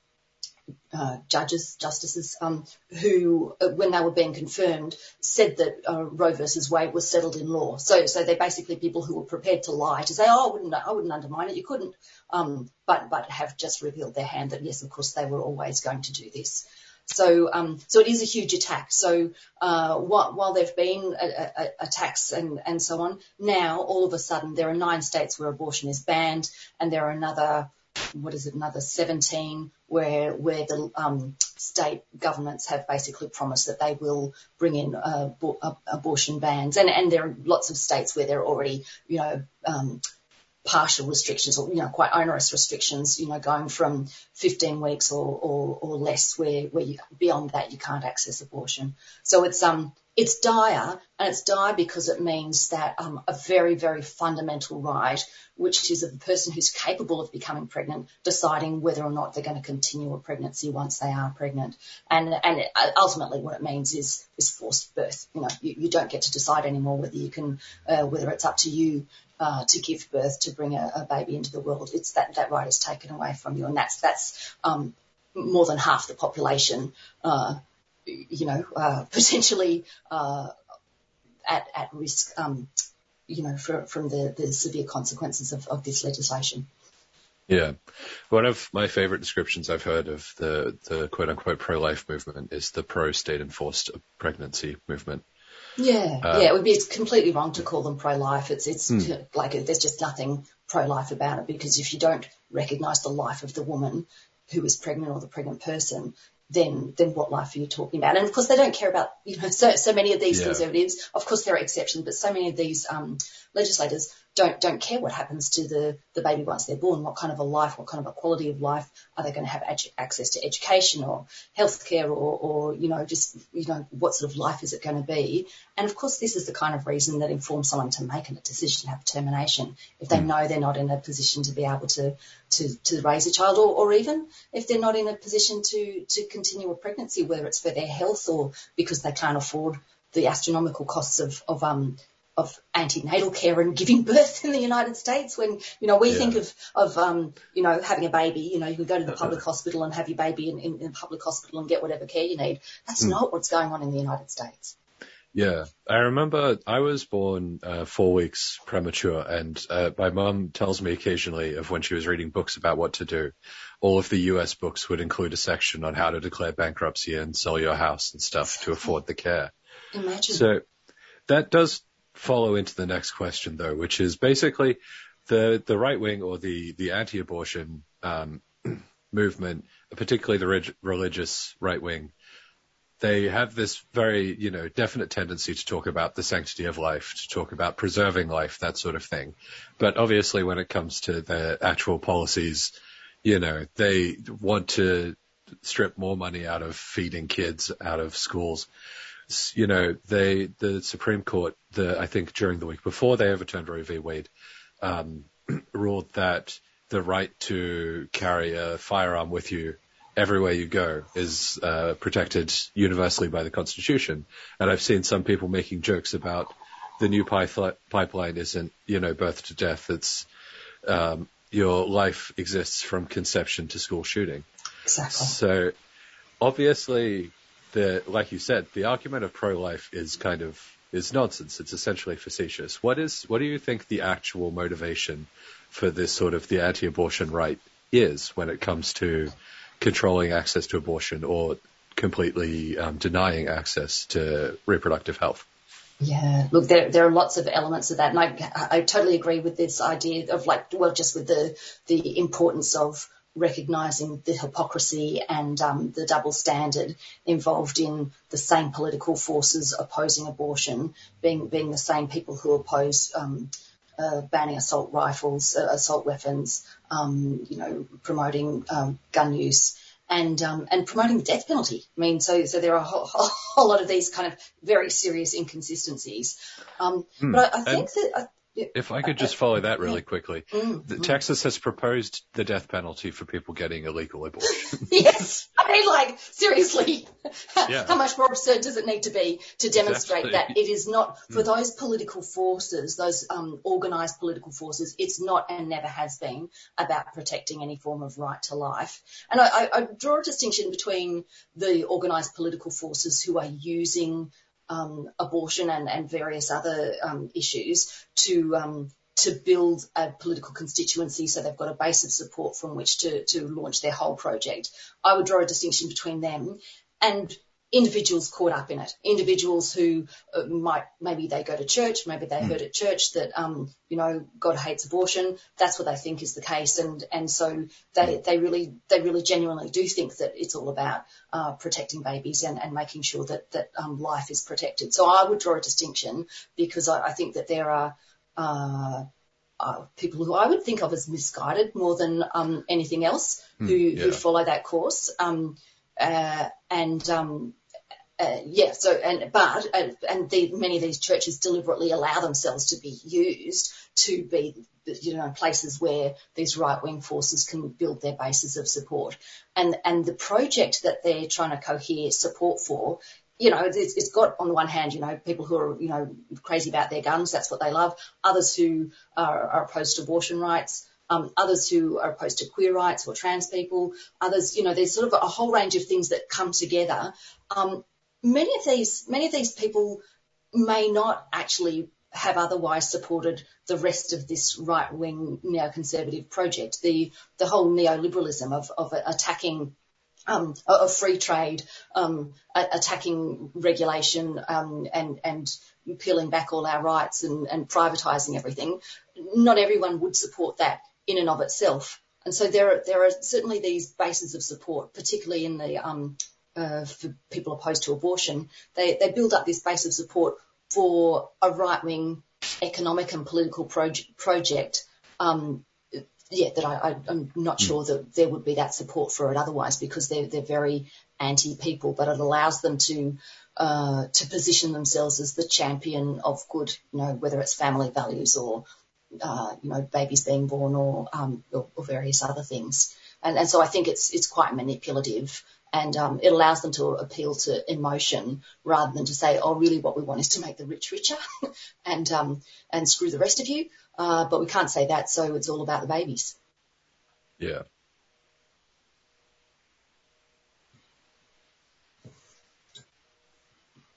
uh, judges, justices, um, who, uh, when they were being confirmed, said that uh, Roe versus Wade was settled in law. So, so they're basically people who were prepared to lie to say, "Oh, I wouldn't, I wouldn't undermine it. You couldn't," um, but but have just revealed their hand that yes, of course, they were always going to do this. So, um, so it is a huge attack. So, uh, while, while there've been a, a, attacks and, and so on, now all of a sudden there are nine states where abortion is banned, and there are another what is it, another 17 where where the um, state governments have basically promised that they will bring in uh, uh, abortion bans, and and there are lots of states where there are already you know um, partial restrictions or you know quite onerous restrictions, you know going from 15 weeks or or, or less, where where you, beyond that you can't access abortion. So it's um it's dire, and it's dire because it means that um, a very, very fundamental right, which is of the person who's capable of becoming pregnant, deciding whether or not they're going to continue a pregnancy once they are pregnant. And, and it, ultimately what it means is, is forced birth. You know, you, you don't get to decide anymore whether you can, uh, whether it's up to you uh, to give birth to bring a, a, baby into the world. It's that that right is taken away from you, and that's that's um, more than half the population uh, you know, uh, potentially uh, at at risk, um, you know, for, from the, the severe consequences of, of this legislation. Yeah. One of my favorite descriptions I've heard of the, the quote unquote pro life movement is the pro state enforced pregnancy movement. Yeah, uh, yeah, it would be it's completely wrong to call them pro life. It's it's mm. like there's just nothing pro life about it because if you don't recognise the life of the woman who is pregnant or the pregnant person, then then what life are you talking about? And of course, they don't care about you know so so many of these yeah. conservatives. Of course, there are exceptions, but so many of these um, legislators don't don't care what happens to the the baby once they're born. What kind of a life, what kind of a quality of life are they going to have access to education or healthcare or or you know just you know what sort of life is it going to be? And of course, this is the kind of reason that informs someone to make a decision to have termination if they mm. know they're not in a position to be able to to to raise a child, or, or even if they're not in a position to to continue a pregnancy, whether it's for their health or because they can't afford the astronomical costs of of um of antenatal care and giving birth in the United States when, you know, we yeah. think of, of, um, you know, having a baby, you know, you can go to the public hospital and have your baby in, in, in a public hospital and get whatever care you need. That's mm. not what's going on in the United States. Yeah, I remember I was born uh, four weeks premature, and uh, my mom tells me occasionally of when she was reading books about what to do. All of the U.S. books would include a section on how to declare bankruptcy and sell your house and stuff to afford the care. Imagine. So that does follow into the next question though, which is basically the the right wing or the the anti-abortion um, movement, particularly the reg- religious right wing. They have this very, you know, definite tendency to talk about the sanctity of life, to talk about preserving life, that sort of thing. But obviously, when it comes to the actual policies, you know, they want to strip more money out of feeding kids out of schools you know, they, the Supreme Court, the, I think during the week before they overturned Roe v. Wade, um, ruled that the right to carry a firearm with you everywhere you go is uh, protected universally by the Constitution. And I've seen some people making jokes about the new pipeline isn't, you know, birth to death. It's um, your life exists from conception to school shooting. Exactly. So obviously, the like you said, the argument of pro-life is kind of is nonsense. It's essentially facetious. What is what do you think the actual motivation for this sort of the anti-abortion right is when it comes to controlling access to abortion or completely um, denying access to reproductive health? Yeah, look, there there are lots of elements of that, and I I totally agree with this idea of like, well, just with the the importance of recognising the hypocrisy and um, the double standard involved in the same political forces opposing abortion, being being the same people who oppose um, uh, banning assault rifles, uh, assault weapons, um, you know, promoting um, gun use. And, um, and promoting the death penalty. I mean, so so there are a whole, whole lot of these kind of very serious inconsistencies. Um, Hmm. But I, I think And- that I, If I could just follow that really quickly. Mm, The- mm. Texas has proposed the death penalty for people getting illegal abortion. yes, I mean, like seriously, Yeah. how much more absurd does it need to be to demonstrate Exactly. that it is not for Mm. those political forces, those um, organised political forces? It's not and never has been about protecting any form of right to life. And I, I, I draw a distinction between the organised political forces who are using abortion and, and various other um, issues to um, to build a political constituency so they've got a base of support from which to, to launch their whole project. I would draw a distinction between them and individuals caught up in it. Individuals who uh, might, maybe they go to church, maybe they heard at church that, um, you know, God hates abortion. That's what they think is the case. And, and so they, they really, they really genuinely do think that it's all about, uh, protecting babies and, and making sure that, that, um, life is protected. So I would draw a distinction because I, I think that there are, uh, uh, people who I would think of as misguided more than um, anything else Hmm, who, yeah. who follow that course. Um, uh, and um, uh, yeah, so and but uh, and the, many of these churches deliberately allow themselves to be used to be you know places where these right wing forces can build their bases of support. And and the project that they're trying to cohere support for you know, it's, it's got on the one hand, you know, people who are, you know, crazy about their guns, that's what they love. Others who are, are opposed to abortion rights. Um, others who are opposed to queer rights or trans people. Others, you know, there's sort of a whole range of things that come together. Um, many of these, many of these people may not actually have otherwise supported the rest of this right-wing neoconservative project. The the whole neoliberalism of of attacking um, of free trade, um, attacking regulation, um, and and peeling back all our rights and, and privatising everything. Not everyone would support that in and of itself, and so there are there are certainly these bases of support, particularly in the um, uh, for people opposed to abortion. They they build up this base of support for a right wing economic and political proj- project. Um, yeah, that I, I'm not sure that there would be that support for it otherwise because they're they're very anti people, but it allows them to uh, to position themselves as the champion of good, you know, whether it's family values or uh, you know babies being born or, um, or or various other things. And and so I think it's it's quite manipulative. And um, it allows them to appeal to emotion rather than to say, oh, really, what we want is to make the rich richer and um, and screw the rest of you. Uh, but we can't say that, so it's all about the babies. Yeah.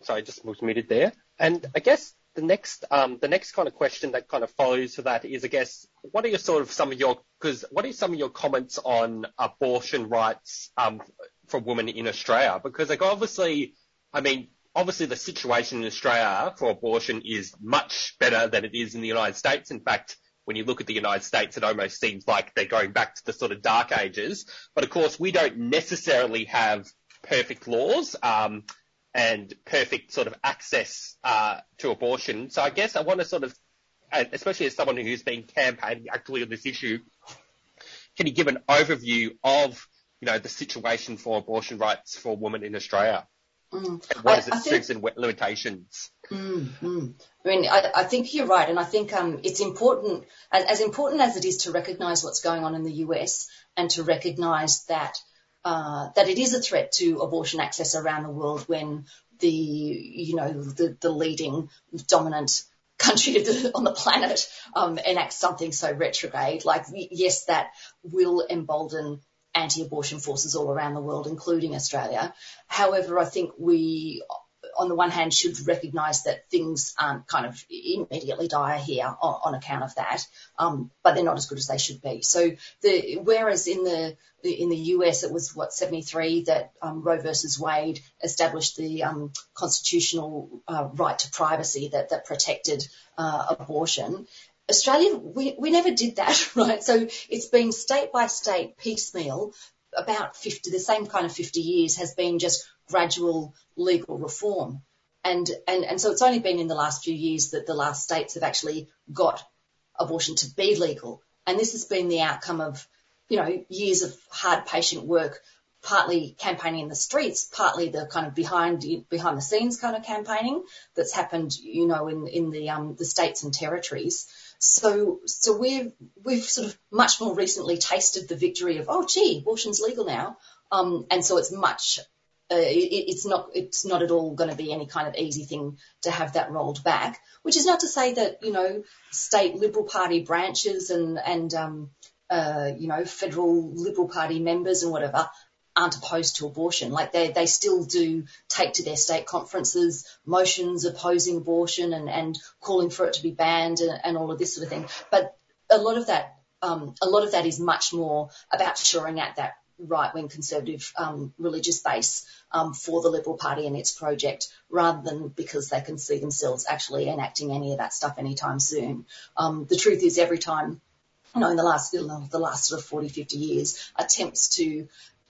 Sorry, just was muted there. And I guess the next, um, the next kind of question that kind of follows to that is, I guess, what are your sort of some of your, because what are some of your comments on abortion rights um, for women in Australia? Because like obviously, I mean, obviously the situation in Australia for abortion is much better than it is in the United States. In fact, when you look at the United States, it almost seems like they're going back to the sort of dark ages. But of course, we don't necessarily have perfect laws. Um, and perfect sort of access uh, to abortion. So I guess I want to sort of, especially as someone who's been campaigning actively on this issue, can you give an overview of you know the situation for abortion rights for women in Australia? Mm. What is I its strengths and limitations? Mm, mm. I mean, I, I think you're right, and I think um, it's important, as, as important as it is to recognise what's going on in the US and to recognise that uh, that it is a threat to abortion access around the world when the you know the, the leading dominant country the, on the planet um, enacts something so retrograde. Like yes, that will embolden anti-abortion forces all around the world, including Australia. However, I think we on the one hand, should recognise that things aren't kind of immediately dire here on, on account of that, um, but they're not as good as they should be. So the whereas in the in the US it was what 73 that um, Roe versus Wade established the um, constitutional uh, right to privacy that that protected uh, abortion. Australia, we, we never did that, right? So it's been state by state piecemeal about 50, the same kind of 50 years has been just gradual legal reform. And, and, and so it's only been in the last few years that the last states have actually got abortion to be legal. And this has been the outcome of, you know, years of hard patient work, partly campaigning in the streets, partly the kind of behind, behind the scenes kind of campaigning that's happened, you know, in, in the, um, the states and territories. So, so we've, we've sort of much more recently tasted the victory of, oh, gee, abortion's legal now. Um, and so it's much, uh, it, it's not, it's not at all going to be any kind of easy thing to have that rolled back, which is not to say that, you know, state Liberal Party branches and, and, um, uh, you know, federal Liberal Party members and whatever aren't opposed to abortion. Like they, they still do take to their state conferences motions opposing abortion and, and calling for it to be banned and, and all of this sort of thing. But a lot of that, um, a lot of that is much more about shoring out that right-wing conservative um, religious base um, for the Liberal Party and its project, rather than because they can see themselves actually enacting any of that stuff anytime soon. Um, the truth is, every time, you know, in the last the last sort of 40, 50 years, attempts to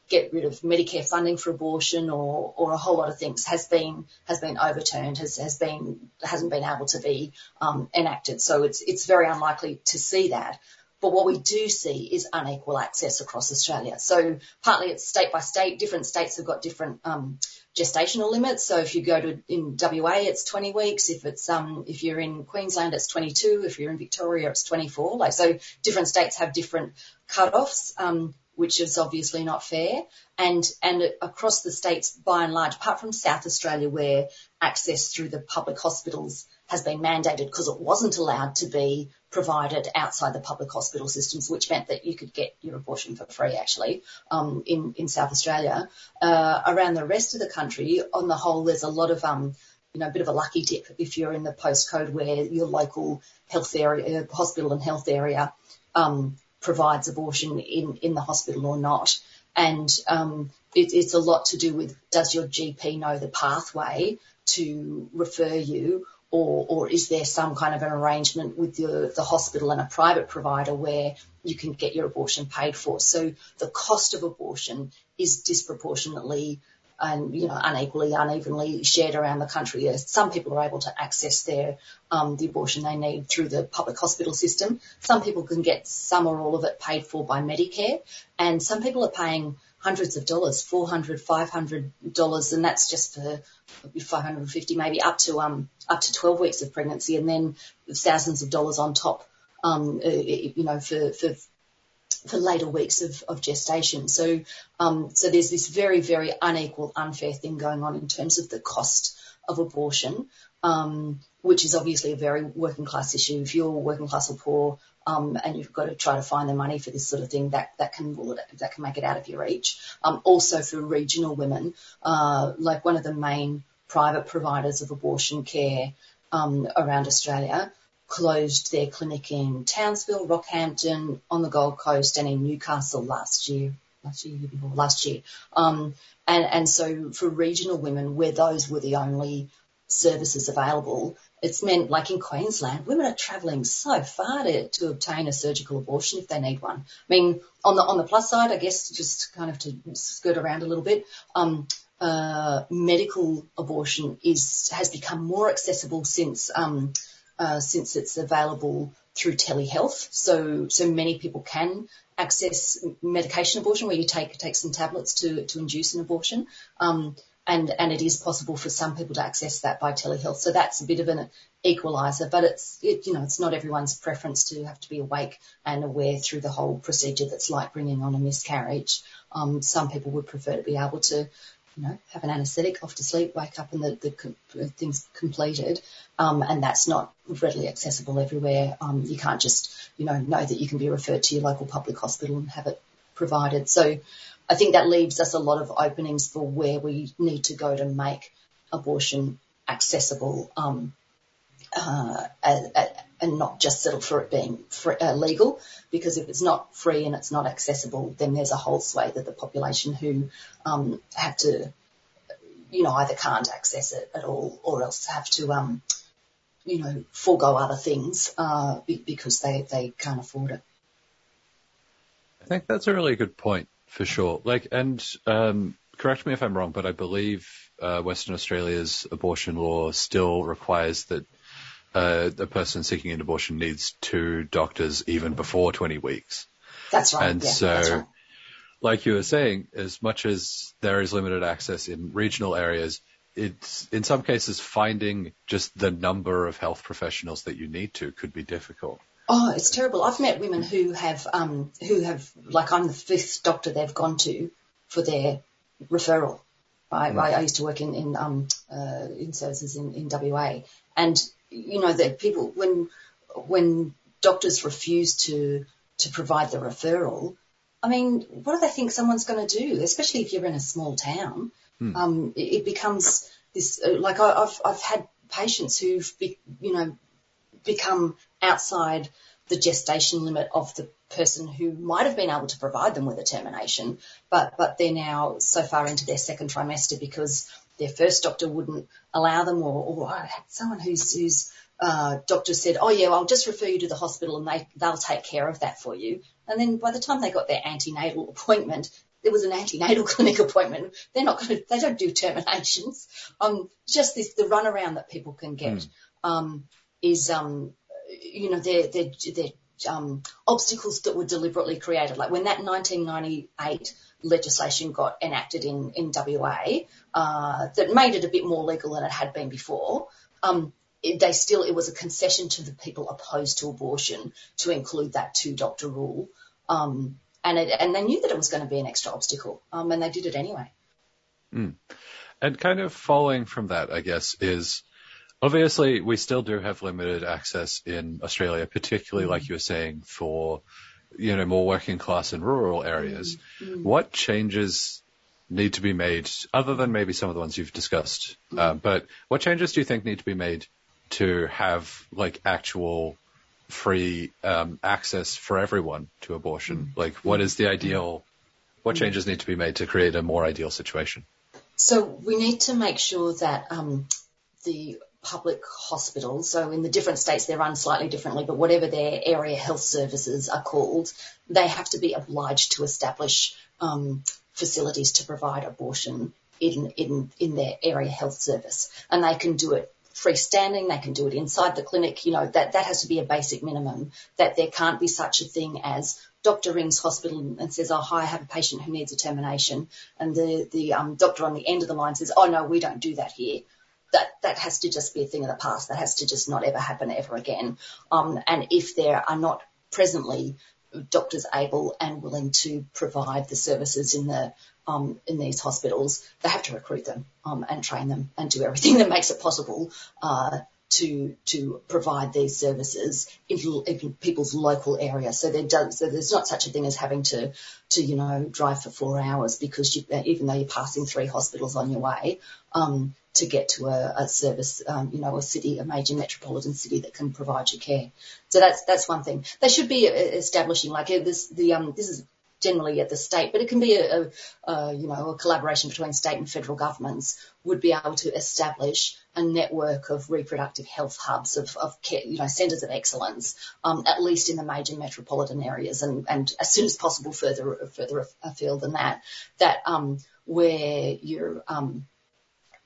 get rid of Medicare funding for abortion or, or a whole lot of things has been has been overturned, has, has been hasn't been able to be um, enacted. So it's it's very unlikely to see that. But what we do see is unequal access across Australia. So partly it's state by state. Different states have got different um, gestational limits. So if you go to in WA, it's 20 weeks. If it's um, if you're in Queensland, it's 22. If you're in Victoria, it's 24. Like so, different states have different cut-offs. Um, which is obviously not fair. And, and across the states, by and large, apart from South Australia, where access through the public hospitals has been mandated because it wasn't allowed to be provided outside the public hospital systems, which meant that you could get your abortion for free, actually, um, in, in South Australia. Uh, around the rest of the country, on the whole, there's a lot of, um, you know, a bit of a lucky dip if you're in the postcode where your local health area, hospital and health area, um, provides abortion in, in the hospital or not. And um, it, it's a lot to do with does your GP know the pathway to refer you, or, or is there some kind of an arrangement with the, the hospital and a private provider where you can get your abortion paid for? So the cost of abortion is disproportionately and you know unequally, unevenly shared around the country. Some people are able to access their um, the abortion they need through the public hospital system. Some people can get some or all of it paid for by Medicare, and some people are paying hundreds of dollars, four hundred, five hundred dollars, and that's just for 550, maybe up to um up to 12 weeks of pregnancy, and then thousands of dollars on top. Um, you know, for, for for later weeks of, of gestation. So, um, so there's this very, very unequal, unfair thing going on in terms of the cost of abortion, um, which is obviously a very working class issue. If you're working class or poor, um, and you've got to try to find the money for this sort of thing, that, that can that can make it out of your reach. Um, also for regional women, uh, like one of the main private providers of abortion care, um, around Australia, closed their clinic in Townsville, Rockhampton, on the Gold Coast, and in Newcastle last year. Last year, before last year. Um, and, and so for regional women, where those were the only services available, it's meant, like in Queensland, women are travelling so far to, to obtain a surgical abortion if they need one. I mean, on the on the plus side, I guess, just kind of to skirt around a little bit, um, uh, medical abortion is has become more accessible since um, uh, since it's available through telehealth. So, so many people can access medication abortion where you take, take some tablets to, to induce an abortion. Um, and, and it is possible for some people to access that by telehealth. So that's a bit of an equalizer, but it's, it, you know, it's not everyone's preference to have to be awake and aware through the whole procedure that's like bringing on a miscarriage. Um, some people would prefer to be able to you know, have an anaesthetic, off to sleep, wake up and the, the thing's completed. Um, and that's not readily accessible everywhere. Um, you can't just, you know, know that you can be referred to your local public hospital and have it provided. So I think that leaves us a lot of openings for where we need to go to make abortion accessible, um, uh, and not just settle for it being free, uh, legal, because if it's not free and it's not accessible, then there's a whole swathe of the population who um, have to, you know, either can't access it at all or else have to um, you know, forego other things uh, because they, they can't afford it. I think that's a really good point for sure. Like, and um, correct me if I'm wrong, but I believe uh, Western Australia's abortion law still requires that a person seeking an abortion needs two doctors even before 20 weeks. That's right. And yeah, so, right. like you were saying, as much as there is limited access in regional areas, it's in some cases finding just the number of health professionals that you need to could be difficult. Oh, it's terrible. I've met women who have, um, who have, like I'm the fifth doctor they've gone to for their referral. I, mm. I, I used to work in, in, um, uh, in services in, in WA and, you know, that people, when, when doctors refuse to, to provide the referral, I mean, what do they think someone's going to do? Especially if you're in a small town, mm. um, it, it, becomes this. Uh, like I, have I've had patients who've, be, you know, become outside the gestation limit of the person who might have been able to provide them with a termination, but but they're now so far into their second trimester because their first doctor wouldn't allow them, or, or I had someone who's who's uh, doctor said, "Oh yeah, I'll just refer you to the hospital and they they'll take care of that for you." And then by the time they got their antenatal appointment, there was an antenatal clinic appointment. They're not going to, they don't do terminations. Um, just this, the runaround that people can get, mm. um, is, um, you know, they're, they're, they're, um, obstacles that were deliberately created. Like when that 1998 legislation got enacted in, in WA, uh, that made it a bit more legal than it had been before, um, they still, it was a concession to the people opposed to abortion to include that two doctor rule. Um, and it, and they knew that it was going to be an extra obstacle, um, and they did it anyway. Mm. And kind of following from that, I guess, is obviously we still do have limited access in Australia, particularly mm. like you were saying for you know more working class and rural areas. Mm. What changes need to be made, other than maybe some of the ones you've discussed? Uh, but what changes do you think need to be made to have like actual free um, access for everyone to abortion? Mm. Like, what is the ideal? What mm. changes need to be made to create a more ideal situation? So we need to make sure that um, the public hospitals, so in the different states they're run slightly differently, but whatever their area health services are called, they have to be obliged to establish um, facilities to provide abortion in, in, in their area health service. And they can do it freestanding, they can do it inside the clinic, you know, that, that has to be a basic minimum, that there can't be such a thing as doctor rings hospital and says, oh, hi, I have a patient who needs a termination. And the, the um, doctor on the end of the line says, oh, no, we don't do that here. That, that has to just be a thing of the past. That has to just not ever happen ever again. Um, and if there are not presently doctors able and willing to provide the services in the um, in these hospitals, they have to recruit them um, and train them and do everything that makes it possible uh, to to provide these services in, in people's local area. So does, so there's not such a thing as having to to you know drive for four hours because you, even though you're passing three hospitals on your way. Um, to get to a, a service, um, you know, a city, a major metropolitan city that can provide you care. So that's that's one thing. They should be uh, establishing like uh, this. The um, this is generally at the state, but it can be a, a, a, you know a collaboration between state and federal governments would be able to establish a network of reproductive health hubs of, of care, you know centres of excellence, um, at least in the major metropolitan areas, and, and as soon as possible further further afield than that, that um, where you're um,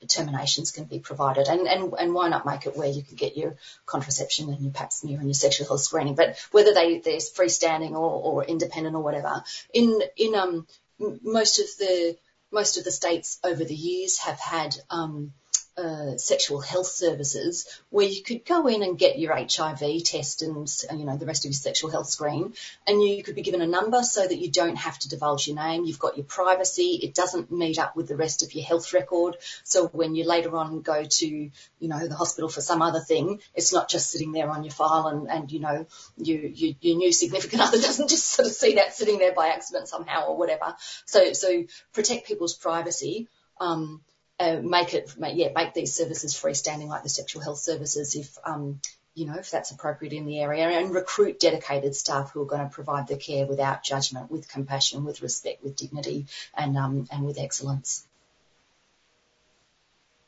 terminations can be provided. And, and, and why not make it where you can get your contraception and your pap smear and your sexual health screening, but whether they, they're freestanding or, or independent or whatever. In, in, um, most of the, most of the states over the years have had, um, uh, sexual health services where you could go in and get your HIV test and you know the rest of your sexual health screen, and you could be given a number so that you don't have to divulge your name. You've got your privacy. It doesn't meet up with the rest of your health record. So when you later on go to you know the hospital for some other thing, it's not just sitting there on your file and and you know you, you your new significant other doesn't just sort of see that sitting there by accident somehow or whatever. So so protect people's privacy. Um, uh, make it, make, yeah, make these services freestanding like the sexual health services if, um, you know, if that's appropriate in the area and recruit dedicated staff who are going to provide the care without judgment, with compassion, with respect, with dignity and, um, and with excellence.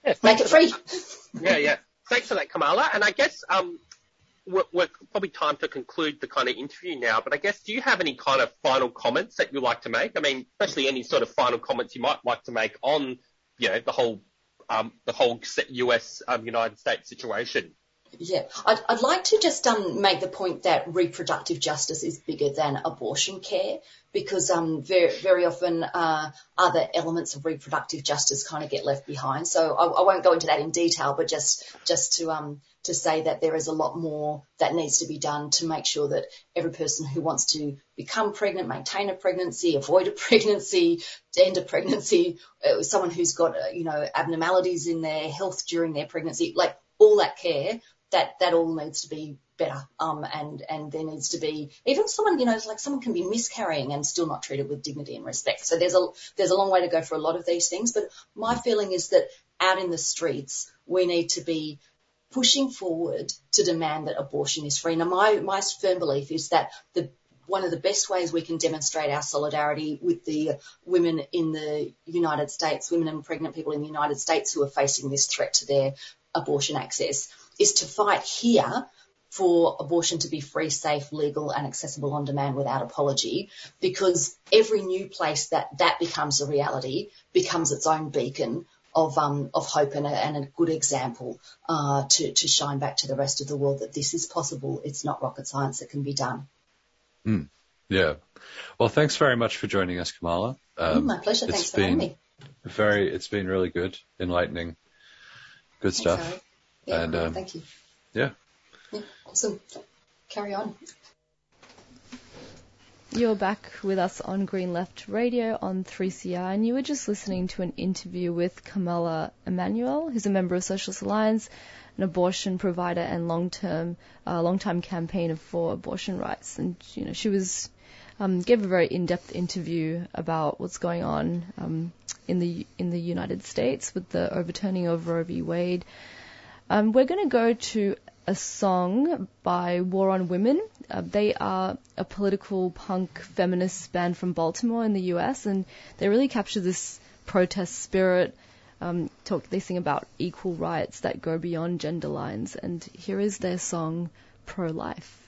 Yeah, Make it free. yeah, yeah. thanks for that, Kamala. And I guess um, we're, we're probably time to conclude the kind of interview now. But I guess, do you have any kind of final comments that you'd like to make? I mean, especially any sort of final comments you might like to make on, you know, the whole um, the whole US um, United States situation. Yeah, I'd, I'd like to just um, make the point that reproductive justice is bigger than abortion care because um, very, very often uh, other elements of reproductive justice kind of get left behind. So I, I won't go into that in detail, but just just to um, to say that there is a lot more that needs to be done to make sure that every person who wants to become pregnant, maintain a pregnancy, avoid a pregnancy, end a pregnancy, uh, someone who's got uh, you know abnormalities in their health during their pregnancy, like all that care that that all needs to be better. Um, and and there needs to be even someone you know like someone can be miscarrying and still not treated with dignity and respect. So there's a there's a long way to go for a lot of these things. But my feeling is that out in the streets we need to be pushing forward to demand that abortion is free. Now my my firm belief is that the one of the best ways we can demonstrate our solidarity with the women in the United States, women and pregnant people in the United States who are facing this threat to their abortion access is to fight here for abortion to be free, safe, legal and accessible on demand without apology because every new place that that becomes a reality becomes its own beacon of um, of hope and a, and a good example uh, to to shine back to the rest of the world that this is possible. It's not rocket science; it can be done. Mm, yeah. Well, thanks very much for joining us, Kamala. Um, mm, my pleasure. Thanks for having me. Very, it's been really good, enlightening, good stuff. Thanks, yeah, and um, thank you. Yeah. Yeah, awesome. Carry on. You're back with us on Green Left Radio on 3CR, and you were just listening to an interview with Kamala Emanuel, who's a member of Socialist Alliance, an abortion provider and long-term, uh, long-time campaigner for abortion rights. And you know, she was um, gave a very in-depth interview about what's going on um, in the in the United States with the overturning of Roe v. Wade. Um, we're going to go to a song by War on Women. Uh, they are a political punk feminist band from Baltimore in the US, and they really capture this protest spirit. Um, talk, they sing about equal rights that go beyond gender lines, and here is their song, Pro Life.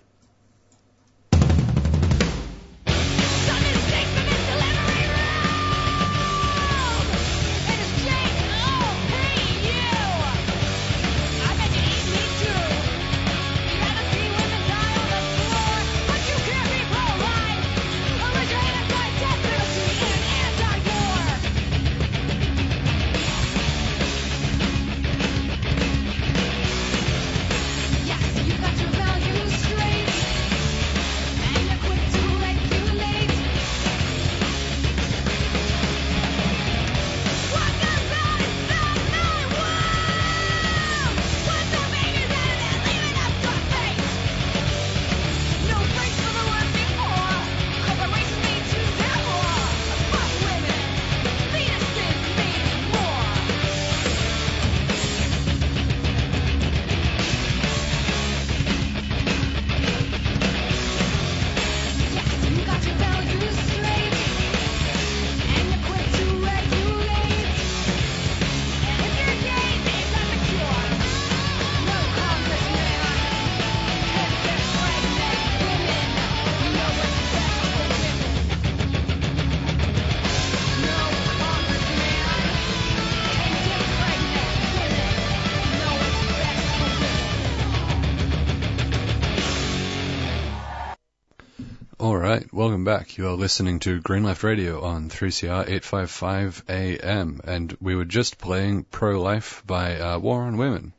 Welcome back. You are listening to Green Left Radio on 3CR 855 AM, and we were just playing Pro Life by uh, War on Women.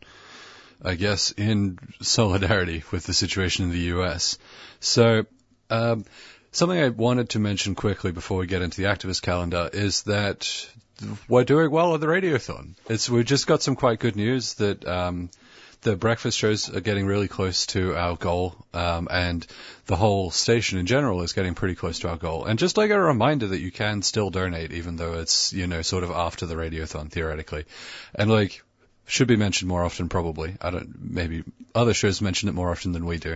I guess in solidarity with the situation in the US. So, um, something I wanted to mention quickly before we get into the activist calendar is that we're doing well at the radiothon. It's we've just got some quite good news that um, the breakfast shows are getting really close to our goal, um, and the whole station in general is getting pretty close to our goal. And just like a reminder that you can still donate, even though it's you know sort of after the radiothon theoretically, and like should be mentioned more often probably. I don't maybe other shows mention it more often than we do.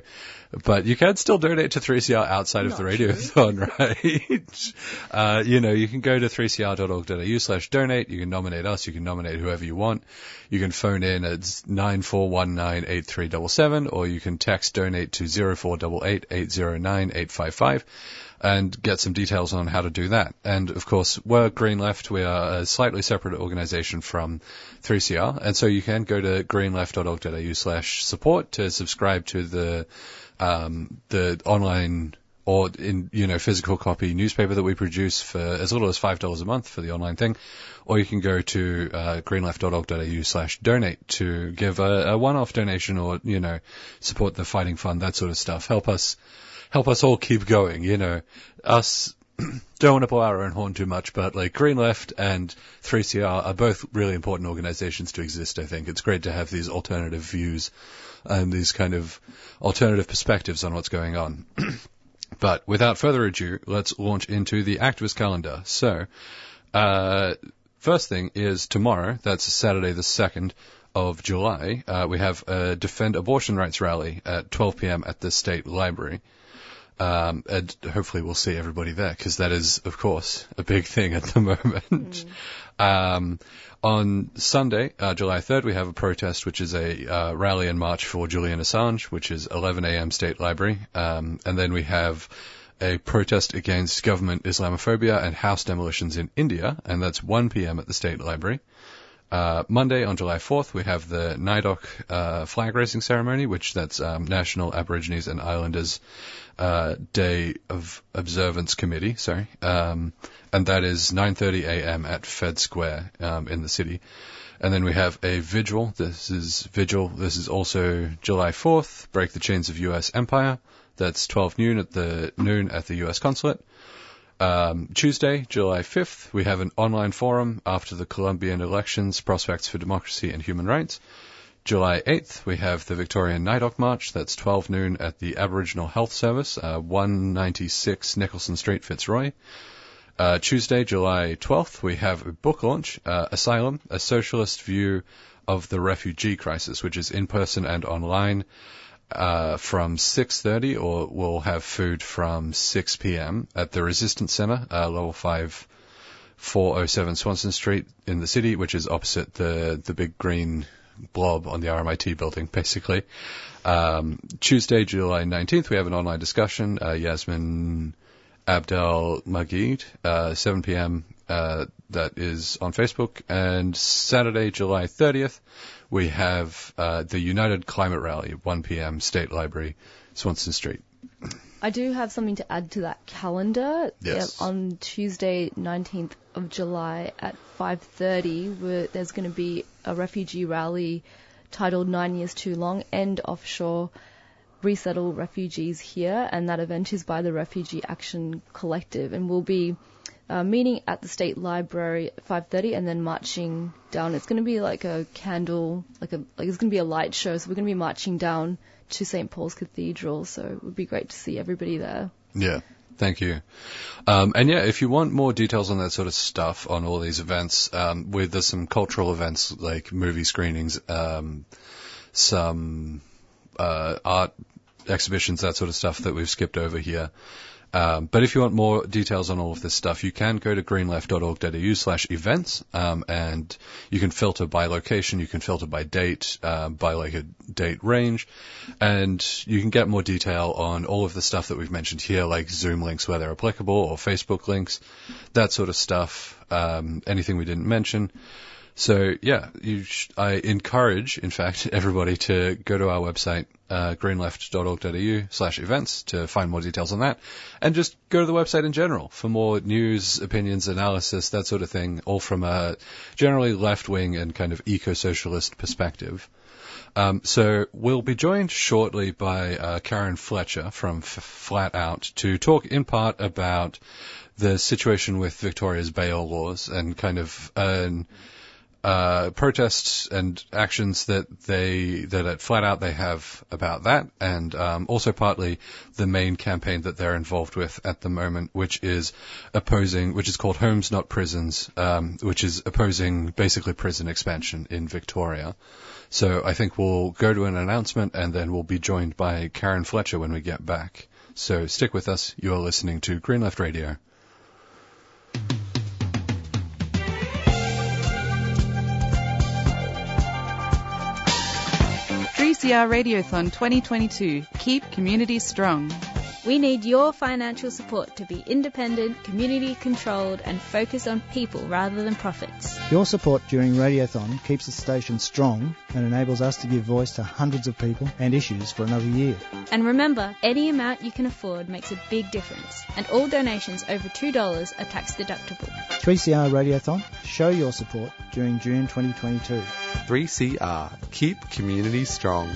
But you can still donate to 3CR outside of the radiothon, right? uh, you know, you can go to 3cr.org.au slash donate. You can nominate us. You can nominate whoever you want. You can phone in at 94198377 or you can text donate to 0488 809 855 and get some details on how to do that. And of course, we're Green Left. We are a slightly separate organization from 3CR. And so you can go to greenleft.org.au slash support to subscribe to the, um, the online or in, you know, physical copy newspaper that we produce for as little as $5 a month for the online thing. Or you can go to, uh, greenleft.org.au slash donate to give a, a one-off donation or, you know, support the fighting fund, that sort of stuff. Help us, help us all keep going, you know. Us, don't want to blow our own horn too much, but like Green Left and 3CR are both really important organizations to exist, I think. It's great to have these alternative views and these kind of alternative perspectives on what's going on. but without further ado, let's launch into the activist calendar. So, uh, first thing is tomorrow, that's Saturday the 2nd of July, uh, we have a Defend Abortion Rights rally at 12 p.m. at the State Library. Um, and hopefully we'll see everybody there because that is, of course, a big thing at the moment. Um, on Sunday, uh, July 3rd, we have a protest, which is a uh, rally and march for Julian Assange, which is 11 a.m. State Library. Um, and then we have a protest against government Islamophobia and house demolitions in India, and that's 1 p.m. at the State Library. Uh, Monday on July 4th, we have the NAIDOC uh, flag raising ceremony, which that's um, National Aborigines and Islanders uh, Day of Observance Committee, sorry, um, and that is 9:30 a.m. at Fed Square um, in the city. And then we have a vigil. This is vigil. This is also July 4th. Break the chains of U.S. empire. That's 12 noon at the noon at the U.S. consulate. Um, Tuesday, July 5th, we have an online forum after the Colombian elections, prospects for democracy and human rights. July 8th, we have the Victorian NAIDOC March. That's 12 noon at the Aboriginal Health Service, uh, 196 Nicholson Street, Fitzroy. Uh, Tuesday, July 12th, we have a book launch, uh, Asylum, a socialist view of the refugee crisis, which is in person and online uh, from 6.30 or we'll have food from 6 p.m. at the Resistance Center, uh, level 5, 407 Swanston Street in the city, which is opposite the, the big green blob on the RMIT building, basically. Um, Tuesday, July 19th, we have an online discussion. Uh, Yasmin Abdel Magid, uh, 7 p.m. Uh, that is on Facebook. And Saturday, July 30th, we have uh, the United Climate Rally, 1 p.m. State Library, Swanston Street. I do have something to add to that calendar. Yes. Yeah, on Tuesday, 19th of July at 5:30, there's going to be a refugee rally titled Nine Years Too Long: End Offshore Resettle Refugees Here, and that event is by the Refugee Action Collective, and will be uh, meeting at the State Library at 5:30 and then marching down. It's going to be like a candle, like a like it's going to be a light show. So we're going to be marching down to St Paul's Cathedral. So it would be great to see everybody there. Yeah. Thank you. Um, and yeah, if you want more details on that sort of stuff on all these events, um, with there's some cultural events like movie screenings, um, some uh, art exhibitions, that sort of stuff that we've skipped over here. Um, but if you want more details on all of this stuff, you can go to greenleft.org.au slash events, um, and you can filter by location, you can filter by date, uh, by like a date range, and you can get more detail on all of the stuff that we've mentioned here, like Zoom links where they're applicable, or Facebook links, that sort of stuff, um, anything we didn't mention. So yeah, sh- I encourage, in fact, everybody to go to our website, uh, greenleft.org.au slash events to find more details on that. And just go to the website in general for more news, opinions, analysis, that sort of thing, all from a generally left-wing and kind of eco-socialist perspective. Um, so we'll be joined shortly by uh, Karen Fletcher from F- Flat Out to talk in part about the situation with Victoria's bail laws and kind of an uh, protests and actions that they that at flat out they have about that, and um, also partly the main campaign that they're involved with at the moment, which is opposing, which is called Homes Not Prisons, um, which is opposing basically prison expansion in Victoria. So I think we'll go to an announcement and then we'll be joined by Karen Fletcher when we get back. So stick with us. You're listening to Green Left Radio. 3CR Radiothon 2022. Keep communities strong. We need your financial support to be independent, community controlled, and focused on people rather than profits. Your support during Radiothon keeps the station strong and enables us to give voice to hundreds of people and issues for another year. And remember, any amount you can afford makes a big difference, and all donations over $2 are tax deductible. 3CR Radiothon, show your support during June 2022. 3CR, keep community strong.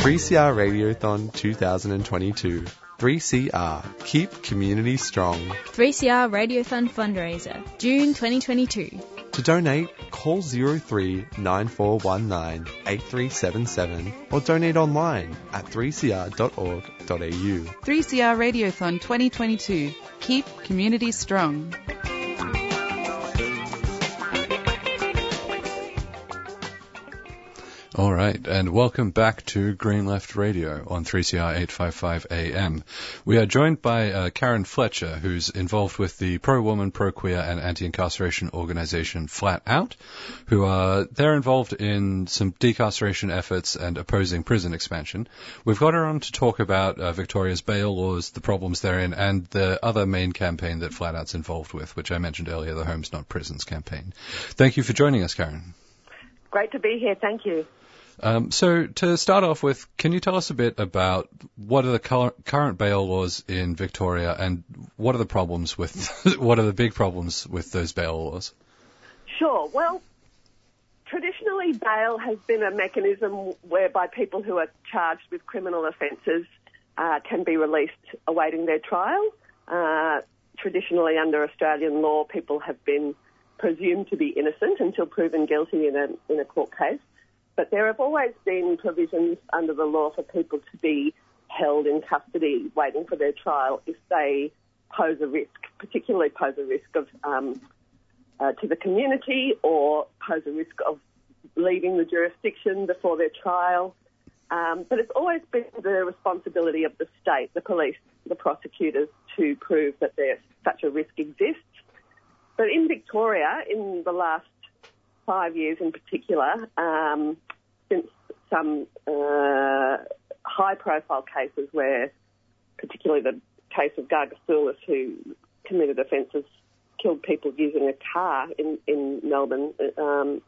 3CR Radiothon 2022. 3CR. Keep community strong. 3CR Radiothon fundraiser, June 2022. To donate, call 03 9419 8377 or donate online at 3cr.org.au. 3CR Radiothon 2022. Keep community strong. All right, and welcome back to Green Left Radio on 3CR 855 AM. We are joined by uh, Karen Fletcher, who's involved with the pro-woman, pro-queer, and anti-incarceration organization Flat Out, who are they're involved in some decarceration efforts and opposing prison expansion. We've got her on to talk about uh, Victoria's bail laws, the problems therein, and the other main campaign that Flat Out's involved with, which I mentioned earlier, the Homes Not Prisons campaign. Thank you for joining us, Karen. Great to be here. Thank you. Um, so to start off with, can you tell us a bit about what are the current bail laws in Victoria and what are the problems with, what are the big problems with those bail laws? Sure. Well, traditionally bail has been a mechanism whereby people who are charged with criminal offences uh, can be released awaiting their trial. Uh, traditionally under Australian law, people have been presumed to be innocent until proven guilty in a, in a court case. But there have always been provisions under the law for people to be held in custody waiting for their trial if they pose a risk, particularly pose a risk of um, uh, to the community or pose a risk of leaving the jurisdiction before their trial. Um, but it's always been the responsibility of the state, the police, the prosecutors, to prove that there such a risk exists. But in Victoria, in the last five years in particular, um, since some uh, high-profile cases where, particularly the case of Gargasoulas, who committed offences, killed people using a car in in Melbourne um,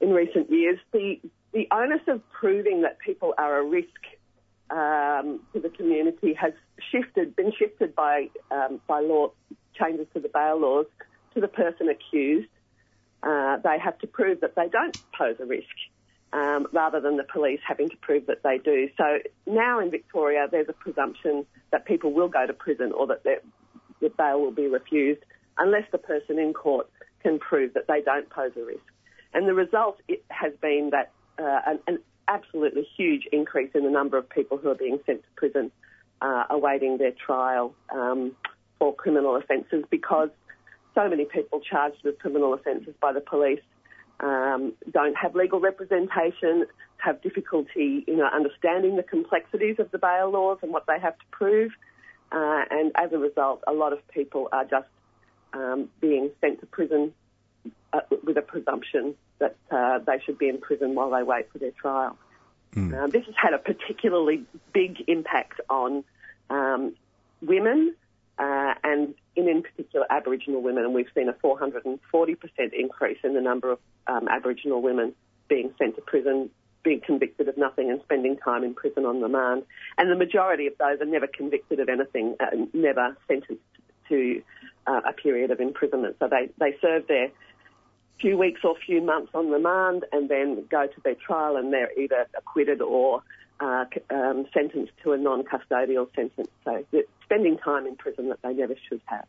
in recent years, the the onus of proving that people are a risk um, to the community has shifted, been shifted by um, by law changes to the bail laws to the person accused. Uh, they have to prove that they don't pose a risk um, rather than the police having to prove that they do. So now in Victoria, there's a presumption that people will go to prison or that their, bail will be refused unless the person in court can prove that they don't pose a risk. And the result has been that uh, an, an, absolutely huge increase in the number of people who are being sent to prison uh, awaiting their trial um, for criminal offences because so many people charged with criminal offences by the police um, don't have legal representation, have difficulty, you know, understanding the complexities of the bail laws and what they have to prove, uh, and as a result, a lot of people are just um, being sent to prison uh, with a presumption that uh, they should be in prison while they wait for their trial. Mm. this has had a particularly big impact on um, women uh, and in, in particular Aboriginal women, and we've seen a 440% increase in the number of um, Aboriginal women being sent to prison, being convicted of nothing and spending time in prison on remand. And the majority of those are never convicted of anything, uh, never sentenced to uh, a period of imprisonment. So they, they serve their few weeks or few months on remand and then go to their trial and they're either acquitted or uh, um, sentenced to a non-custodial sentence. So they're spending time in prison that they never should have.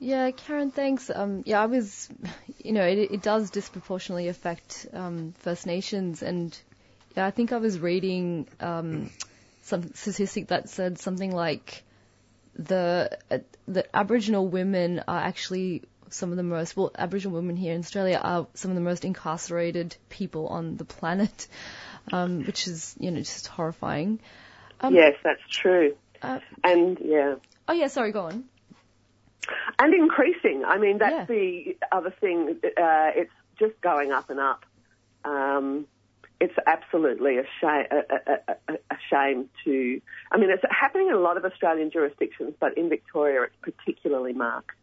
Yeah, Karen, thanks. Um, yeah, I was, you know, it, it does disproportionately affect um, First Nations, and yeah, I think I was reading um, some statistic that said something like the uh, the Aboriginal women are actually some of the most well, Aboriginal women here in Australia are some of the most incarcerated people on the planet, um, which is you know just horrifying. Um, yes, that's true. Uh, and yeah. Oh yeah, sorry, go on. And increasing. I mean, that's the other thing. Uh, it's just going up and up. Um, it's absolutely a shame, a, a, a, a shame to. I mean, it's happening in a lot of Australian jurisdictions, but in Victoria, it's particularly marked.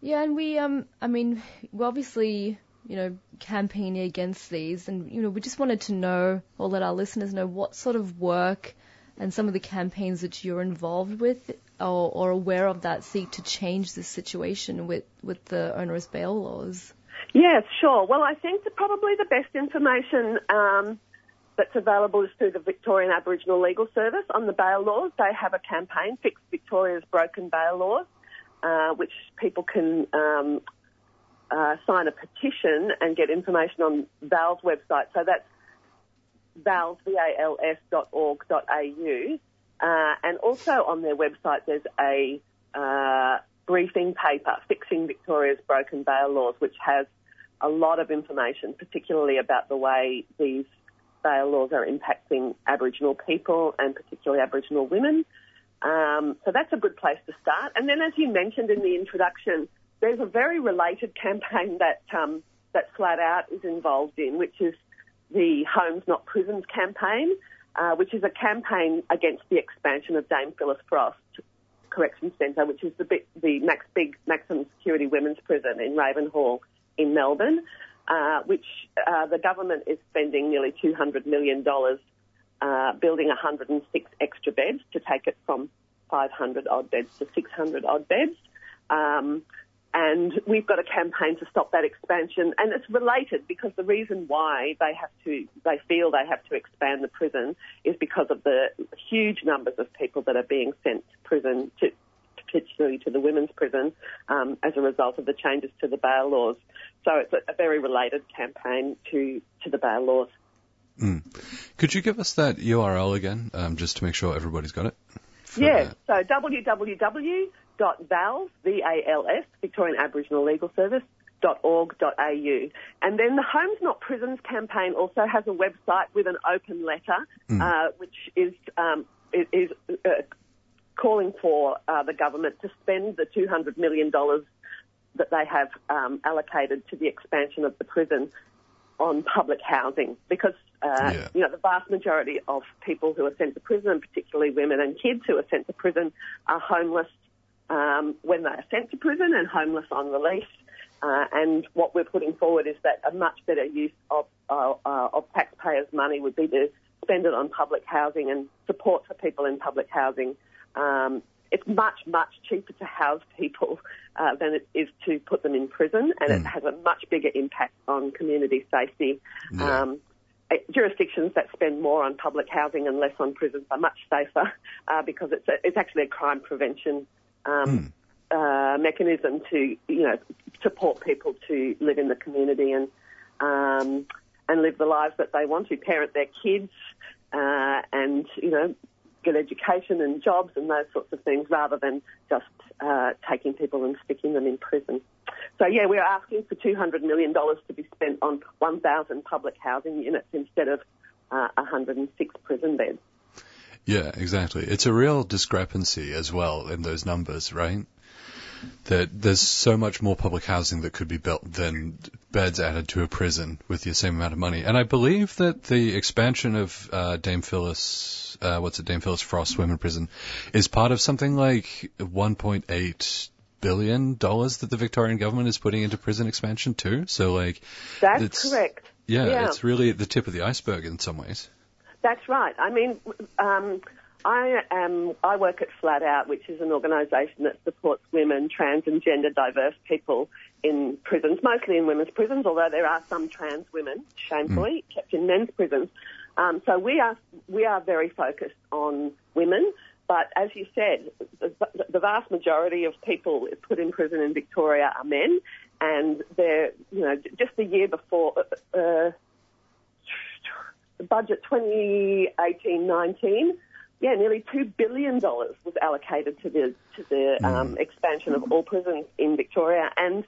Yeah, and we, um, I mean, we obviously, you know, campaigning against these, and you know, we just wanted to know or let our listeners know what sort of work and some of the campaigns that you're involved with or, or aware of that seek to change this situation with with the onerous bail laws. Yes, sure. Well, I think probably the best information um, that's available is through the Victorian Aboriginal Legal Service on the bail laws. They have a campaign, Fix Victoria's Broken Bail Laws, uh, which people can um, uh, sign a petition and get information on VAL's website. So that's vals, V-A-L-S dot org dot au. Uh, and also on their website there's a uh, briefing paper, Fixing Victoria's Broken Bail Laws, which has a lot of information, particularly about the way these bail laws are impacting Aboriginal people and particularly Aboriginal women. Um, so that's a good place to start. And then, as you mentioned in the introduction, there's a very related campaign that um, that Flat Out is involved in, which is the Homes Not Prisons campaign, uh, which is a campaign against the expansion of Dame Phyllis Frost Correction Centre, which is the big, the max big maximum security women's prison in Ravenhall in Melbourne, uh, which uh, the government is spending nearly $200 million uh, building 106 extra beds to take it from 500 odd beds to 600 odd beds. Um, and we've got a campaign to stop that expansion, and it's related because the reason why they have to, they feel they have to expand the prison is because of the huge numbers of people that are being sent to prison, to, particularly to the women's prison, um, as a result of the changes to the bail laws. So it's a, a very related campaign to to the bail laws. Mm. Could you give us that URL again, um, just to make sure everybody's got it? Yeah, so www.vals, V-A-L-S, Victorian Aboriginal Legal Service, .org.au. And then the Homes Not Prisons campaign also has a website with an open letter, Hmm. uh, which is um, is, is uh, calling for uh, the government to spend the $200 million that they have um, allocated to the expansion of the prison on public housing because uh, you know the vast majority of people who are sent to prison, particularly women and kids who are sent to prison, are homeless um, when they are sent to prison and homeless on release. Uh, and what we're putting forward is that a much better use of uh, uh, of taxpayers' money would be to spend it on public housing and support for people in public housing. Um, it's much, much cheaper to house people uh, than it is to put them in prison, and it has a much bigger impact on community safety. Um, eh, jurisdictions that spend more on public housing and less on prisons are much safer uh, because it's, a, it's actually a crime prevention um, uh, mechanism to, you know, support people to live in the community and um, and live the lives that they want to, parent their kids, uh, and you know, get education and jobs and those sorts of things, rather than just uh, taking people and sticking them in prison. So yeah, we're asking for two hundred million dollars to be spent on one thousand public housing units instead of uh, 106 prison beds. Yeah, exactly. It's a real discrepancy as well in those numbers, right? That there's so much more public housing that could be built than beds added to a prison with the same amount of money. And I believe that the expansion of uh, Dame Phyllis, uh, what's it, Dame Phyllis Frost Women Prison, is part of something like 1.8 billion dollars that the Victorian government is putting into prison expansion too. So like, That's correct. Yeah, Yeah. it's really the tip of the iceberg in some ways. That's right. I mean, um, I am. I work at Flat Out, which is an organisation that supports women, trans and gender diverse people in prisons, mostly in women's prisons, although there are some trans women, shamefully, mm. kept in men's prisons. Um, so we are we are very focused on women. But as you said, the, the vast majority of people put in prison in Victoria are men, and they're you know just the year before. Uh, uh the budget 2018-19, yeah, nearly two billion dollars was allocated to the to the mm. um, expansion of all prisons in Victoria, and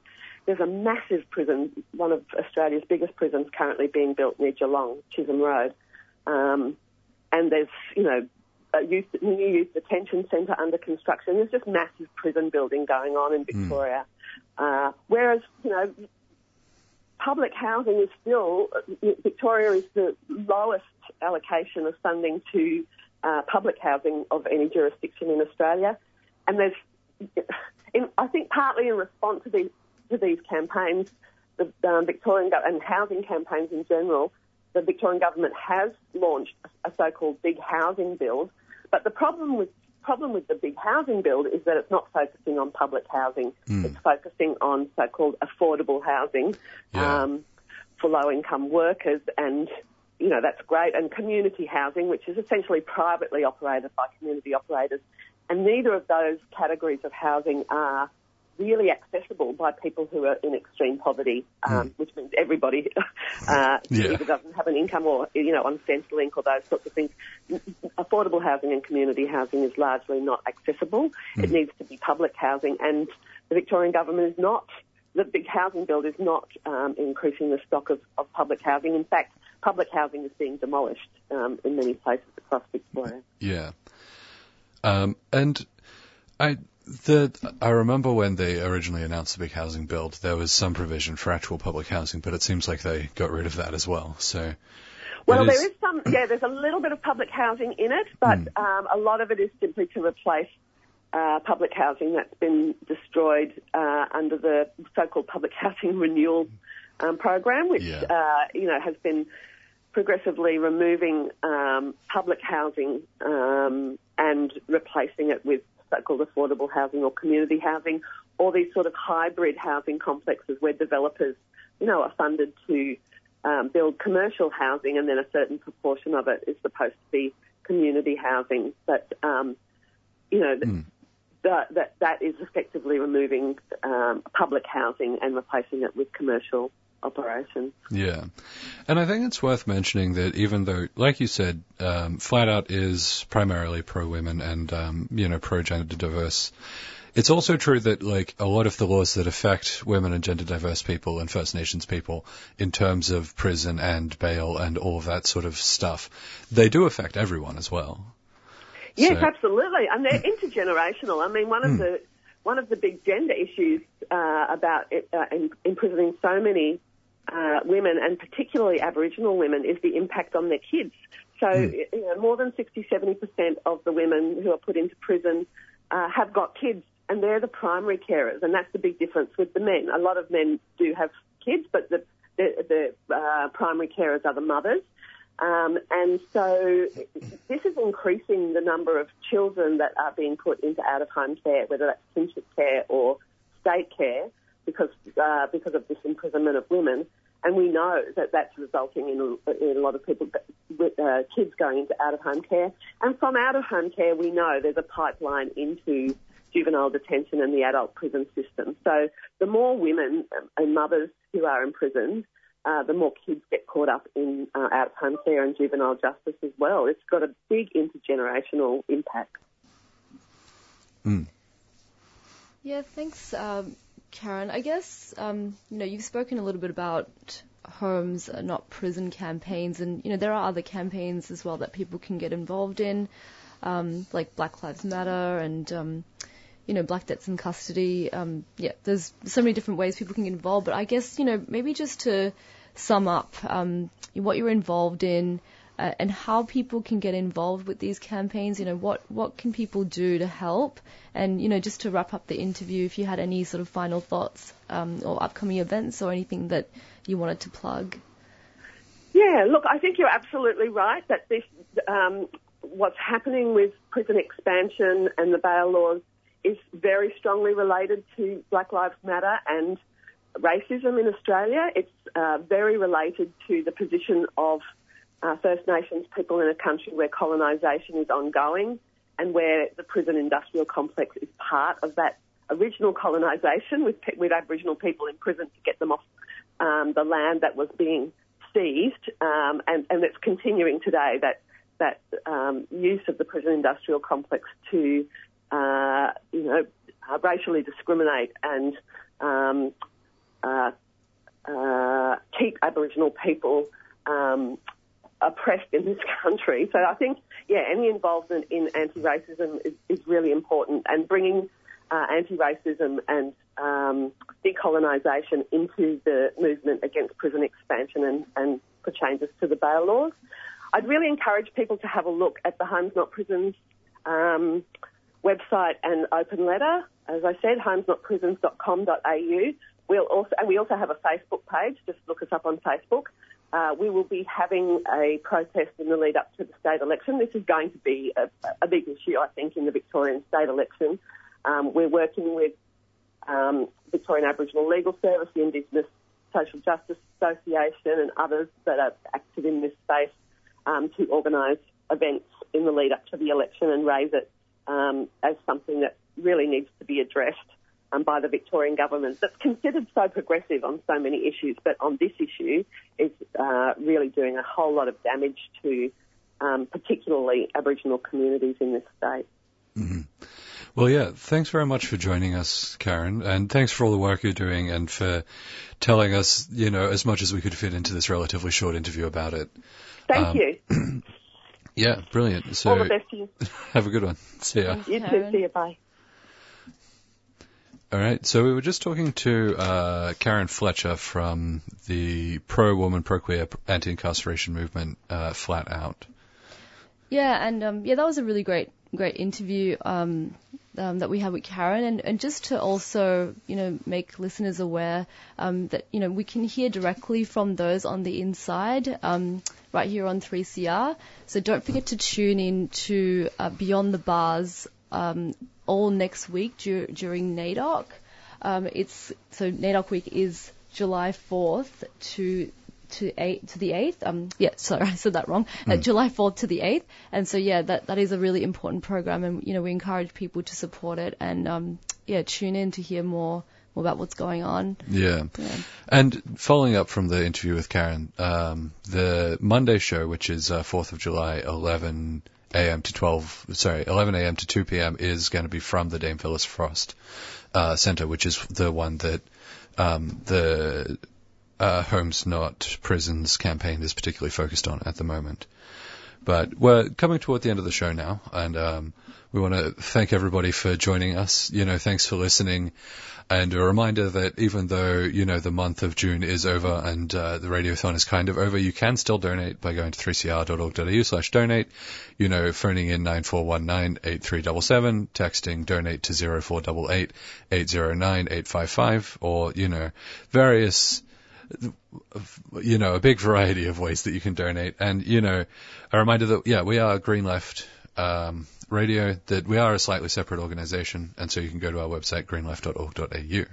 there's a massive prison, one of Australia's biggest prisons, currently being built near Geelong, Chisholm Road, um, and there's you know a youth, new youth detention centre under construction. There's just massive prison building going on in hmm. Victoria, mm. uh, whereas you know public housing is still, Victoria is the lowest allocation of funding to uh, public housing of any jurisdiction in Australia. And there's, in, I think partly in response to these, to these campaigns, the um, Victorian and housing campaigns in general, the Victorian government has launched a so-called big housing build. But the problem with problem with the big housing build is that it's not focusing on public housing. Mm. It's focusing on so-called affordable housing yeah. um, for low-income workers, and you know that's great. And community housing, which is essentially privately operated by community operators, and neither of those categories of housing are really accessible by people who are in extreme poverty, um, mm. which means everybody uh, yeah. either doesn't have an income or you know on Centrelink or those sorts of things. Affordable housing and community housing is largely not accessible. Mm. It needs to be public housing, and the Victorian government is not. The big housing build is not um, increasing the stock of, of public housing. In fact, public housing is being demolished um, in many places across Victoria. Yeah. Um, and I the, I remember when they originally announced the big housing build, there was some provision for actual public housing, but it seems like they got rid of that as well. So, well, is... there is some, yeah, there's a little bit of public housing in it, but mm. um, a lot of it is simply to replace uh, public housing that's been destroyed uh, under the so-called public housing renewal um, program, which yeah. uh, you know has been progressively removing um, public housing um, and replacing it with so-called affordable housing or community housing, or these sort of hybrid housing complexes where developers, you know, are funded to um, build commercial housing, and then a certain proportion of it is supposed to be community housing. But um, you know, mm. that, that that is effectively removing um, public housing and replacing it with commercial operation. Yeah. And I think it's worth mentioning that even though, like you said, um, Flat Out is primarily pro women and, um, you know, pro gender diverse, it's also true that, like, a lot of the laws that affect women and gender diverse people and First Nations people in terms of prison and bail and all of that sort of stuff, they do affect everyone as well. Yes, so, absolutely. And they're intergenerational. I mean, one of mm. the one of the big gender issues uh, about it, uh, imprisoning so many uh, women and particularly Aboriginal women is the impact on their kids. So, mm. you know, more than 60, 70% of the women who are put into prison uh, have got kids and they're the primary carers and that's the big difference with the men. A lot of men do have kids, but the, the, the uh, primary carers are the mothers. Um, and so this is increasing the number of children that are being put into out-of-home care, whether that's kinship care or state care because uh, because of this imprisonment of women. And we know that that's resulting in, in a lot of people, with, uh, kids going into out-of-home care. And from out-of-home care, we know there's a pipeline into juvenile detention and the adult prison system. So the more women and mothers who are imprisoned, uh, the more kids get caught up in uh, out-of-home care and juvenile justice as well. It's got a big intergenerational impact. Mm. Yeah, thanks. Um, Karen, I guess um, you know you've spoken a little bit about homes, uh, not prison campaigns, and you know there are other campaigns as well that people can get involved in, um, like Black Lives Matter and um, you know Black Deaths in Custody. Um, yeah, there's so many different ways people can get involved, but I guess you know maybe just to sum up um, what you're involved in uh, and how people can get involved with these campaigns. You know, what what can people do to help? And you know, just to wrap up the interview, if you had any sort of final thoughts um, or upcoming events or anything that you wanted to plug. Yeah, look, I think you're absolutely right that this um, what's happening with prison expansion and the bail laws is very strongly related to Black Lives Matter and racism in Australia. It's uh, very related to the position of uh, First Nations people in a country where colonisation is ongoing and where the prison industrial complex is part of that original colonisation. With, with Aboriginal people in prison to get them off um, the land that was being seized, um, and, and it's continuing today that that um, use of the prison industrial complex to, uh, you know, uh, racially discriminate and um, uh, uh, keep Aboriginal people um, oppressed in this country. So I think, yeah, any involvement in anti-racism is, is really important, and bringing uh, anti-racism and um, decolonisation into the movement against prison expansion and, and for changes to the bail laws. I'd really encourage people to have a look at the Homes Not Prisons um, website and open letter. As I said, homesnotprisons.com.au. We'll also, and we also have a Facebook page. Just look us up on Facebook. Uh, we will be having a protest in the lead up to the state election. This is going to be a, a big issue, I think, in the Victorian state election. Um, we're working with um, Victorian Aboriginal Legal Service, the Indigenous Social Justice Association, and others that are active in this space um, to organise events in the lead up to the election and raise it um, as something that really needs to be addressed um, by the Victorian government that's considered so progressive on so many issues, but on this issue is uh, really doing a whole lot of damage to um, particularly Aboriginal communities in this state. Mm-hmm. Well, yeah, thanks very much for joining us, Karen, and thanks for all the work you're doing and for telling us, you know, as much as we could fit into this relatively short interview about it. Thank um, you. yeah, brilliant. So, all the best to you. Have a good one. See ya. You too. See you. Bye. All right. So we were just talking to uh, Karen Fletcher from the pro-woman, pro-queer, anti-incarceration movement, uh, Flat Out. Yeah, and um, yeah, that was a really great, great interview um, um, that we had with Karen, and, and just to also, you know, make listeners aware um, that you know we can hear directly from those on the inside, um, right here on 3CR. So don't forget to tune in to uh, Beyond the Bars um, all next week dur- during NAIDOC. Um, it's so NAIDOC week is July 4th to to eight to the eighth. Um, yeah, sorry, I said that wrong. Mm. Uh, hmm. July 4th to the 8th. And so yeah, that that is a really important program, and you know we encourage people to support it and um, yeah, tune in to hear more more about what's going on. Yeah. yeah. And following up from the interview with Karen, um, the Monday show, which is uh, 4th of July, 11 a.m. to 12, sorry, 11 a.m. to 2 p.m. is going to be from the Dame Phyllis Frost uh, Centre, which is the one that um, the uh, Homes Not Prisons campaign is particularly focused on at the moment. But we're coming toward the end of the show now, and um, we want to thank everybody for joining us. You know, thanks for listening. And a reminder that even though, you know, the month of June is over and uh, the radiothon is kind of over, you can still donate by going to 3cr.org.au slash donate, you know, phoning in 9419-8377, texting donate to 0488 809 855, or, you know, various you know, a big variety of ways that you can donate. And, you know, a reminder that, yeah, we are Green Left, um, radio that we are a slightly separate organisation, and so you can go to our website greenleft.org.au.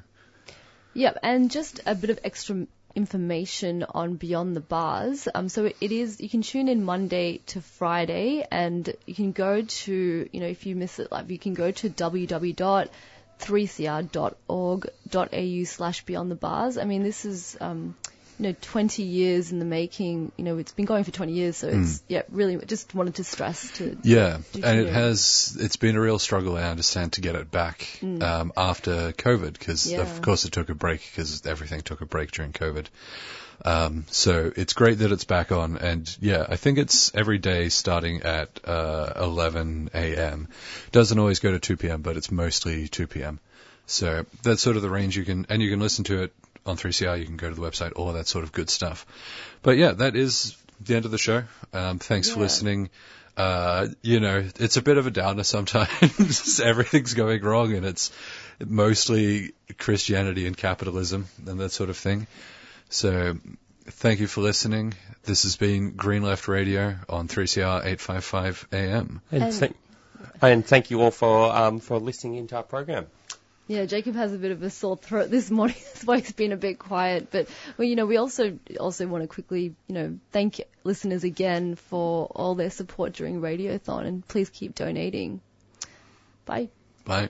Yep, and just a bit of extra information on Beyond the Bars. Um, so it is you can tune in Monday to Friday, and you can go to you know if you miss it live, you can go to www.3cr.org.au slash Beyond the Bars. I mean, this is um, you know, 20 years in the making. You know, it's been going for 20 years, so it's mm. yeah, really just wanted to stress to yeah, and it has it's been a real struggle. I understand to get it back mm. um, after COVID because yeah. of course it took a break because everything took a break during COVID. Um, so it's great that it's back on, and yeah, I think it's every day starting at uh, 11 a.m. Doesn't always go to 2 p.m., but it's mostly 2 p.m. So that's sort of the range you can, and you can listen to it on 3CR. You can go to the website, all of that sort of good stuff. But yeah, that is the end of the show. Um, thanks yeah. for listening. Uh, you know, it's a bit of a downer sometimes. Everything's going wrong and it's mostly Christianity and capitalism and that sort of thing. So, Thank you for listening. This has been Green Left Radio on 3CR 855 AM. And, And- thank, and thank you all for um, for listening into our program. Yeah, Jacob has a bit of a sore throat this morning. That's why he's been a bit quiet. But well, you know, we also also want to quickly, you know, thank listeners again for all their support during Radiothon, and please keep donating. Bye. Bye.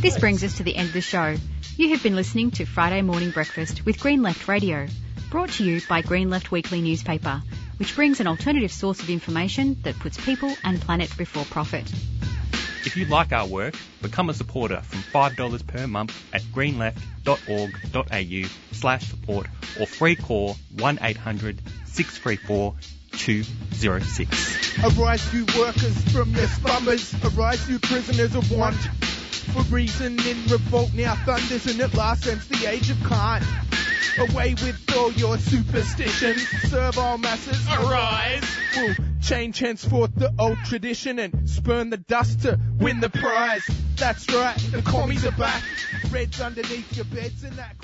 This brings us to the end of the show. You have been listening to Friday Morning Breakfast with Green Left Radio, brought to you by Green Left Weekly newspaper, which brings an alternative source of information that puts people and planet before profit. If you like our work, become a supporter from $5 per month at greenleft.org.au slash support or free call 1800 634 206. Arise, you workers from your slumbers. Arise, you prisoners of want. For reason in revolt now thunders, and at last ends the age of cant. Away with all your superstitions. Serve all masses. Arise. We'll change henceforth the old tradition and spurn the dust to win the prize. That's right, the commies are back. Reds underneath your beds and that.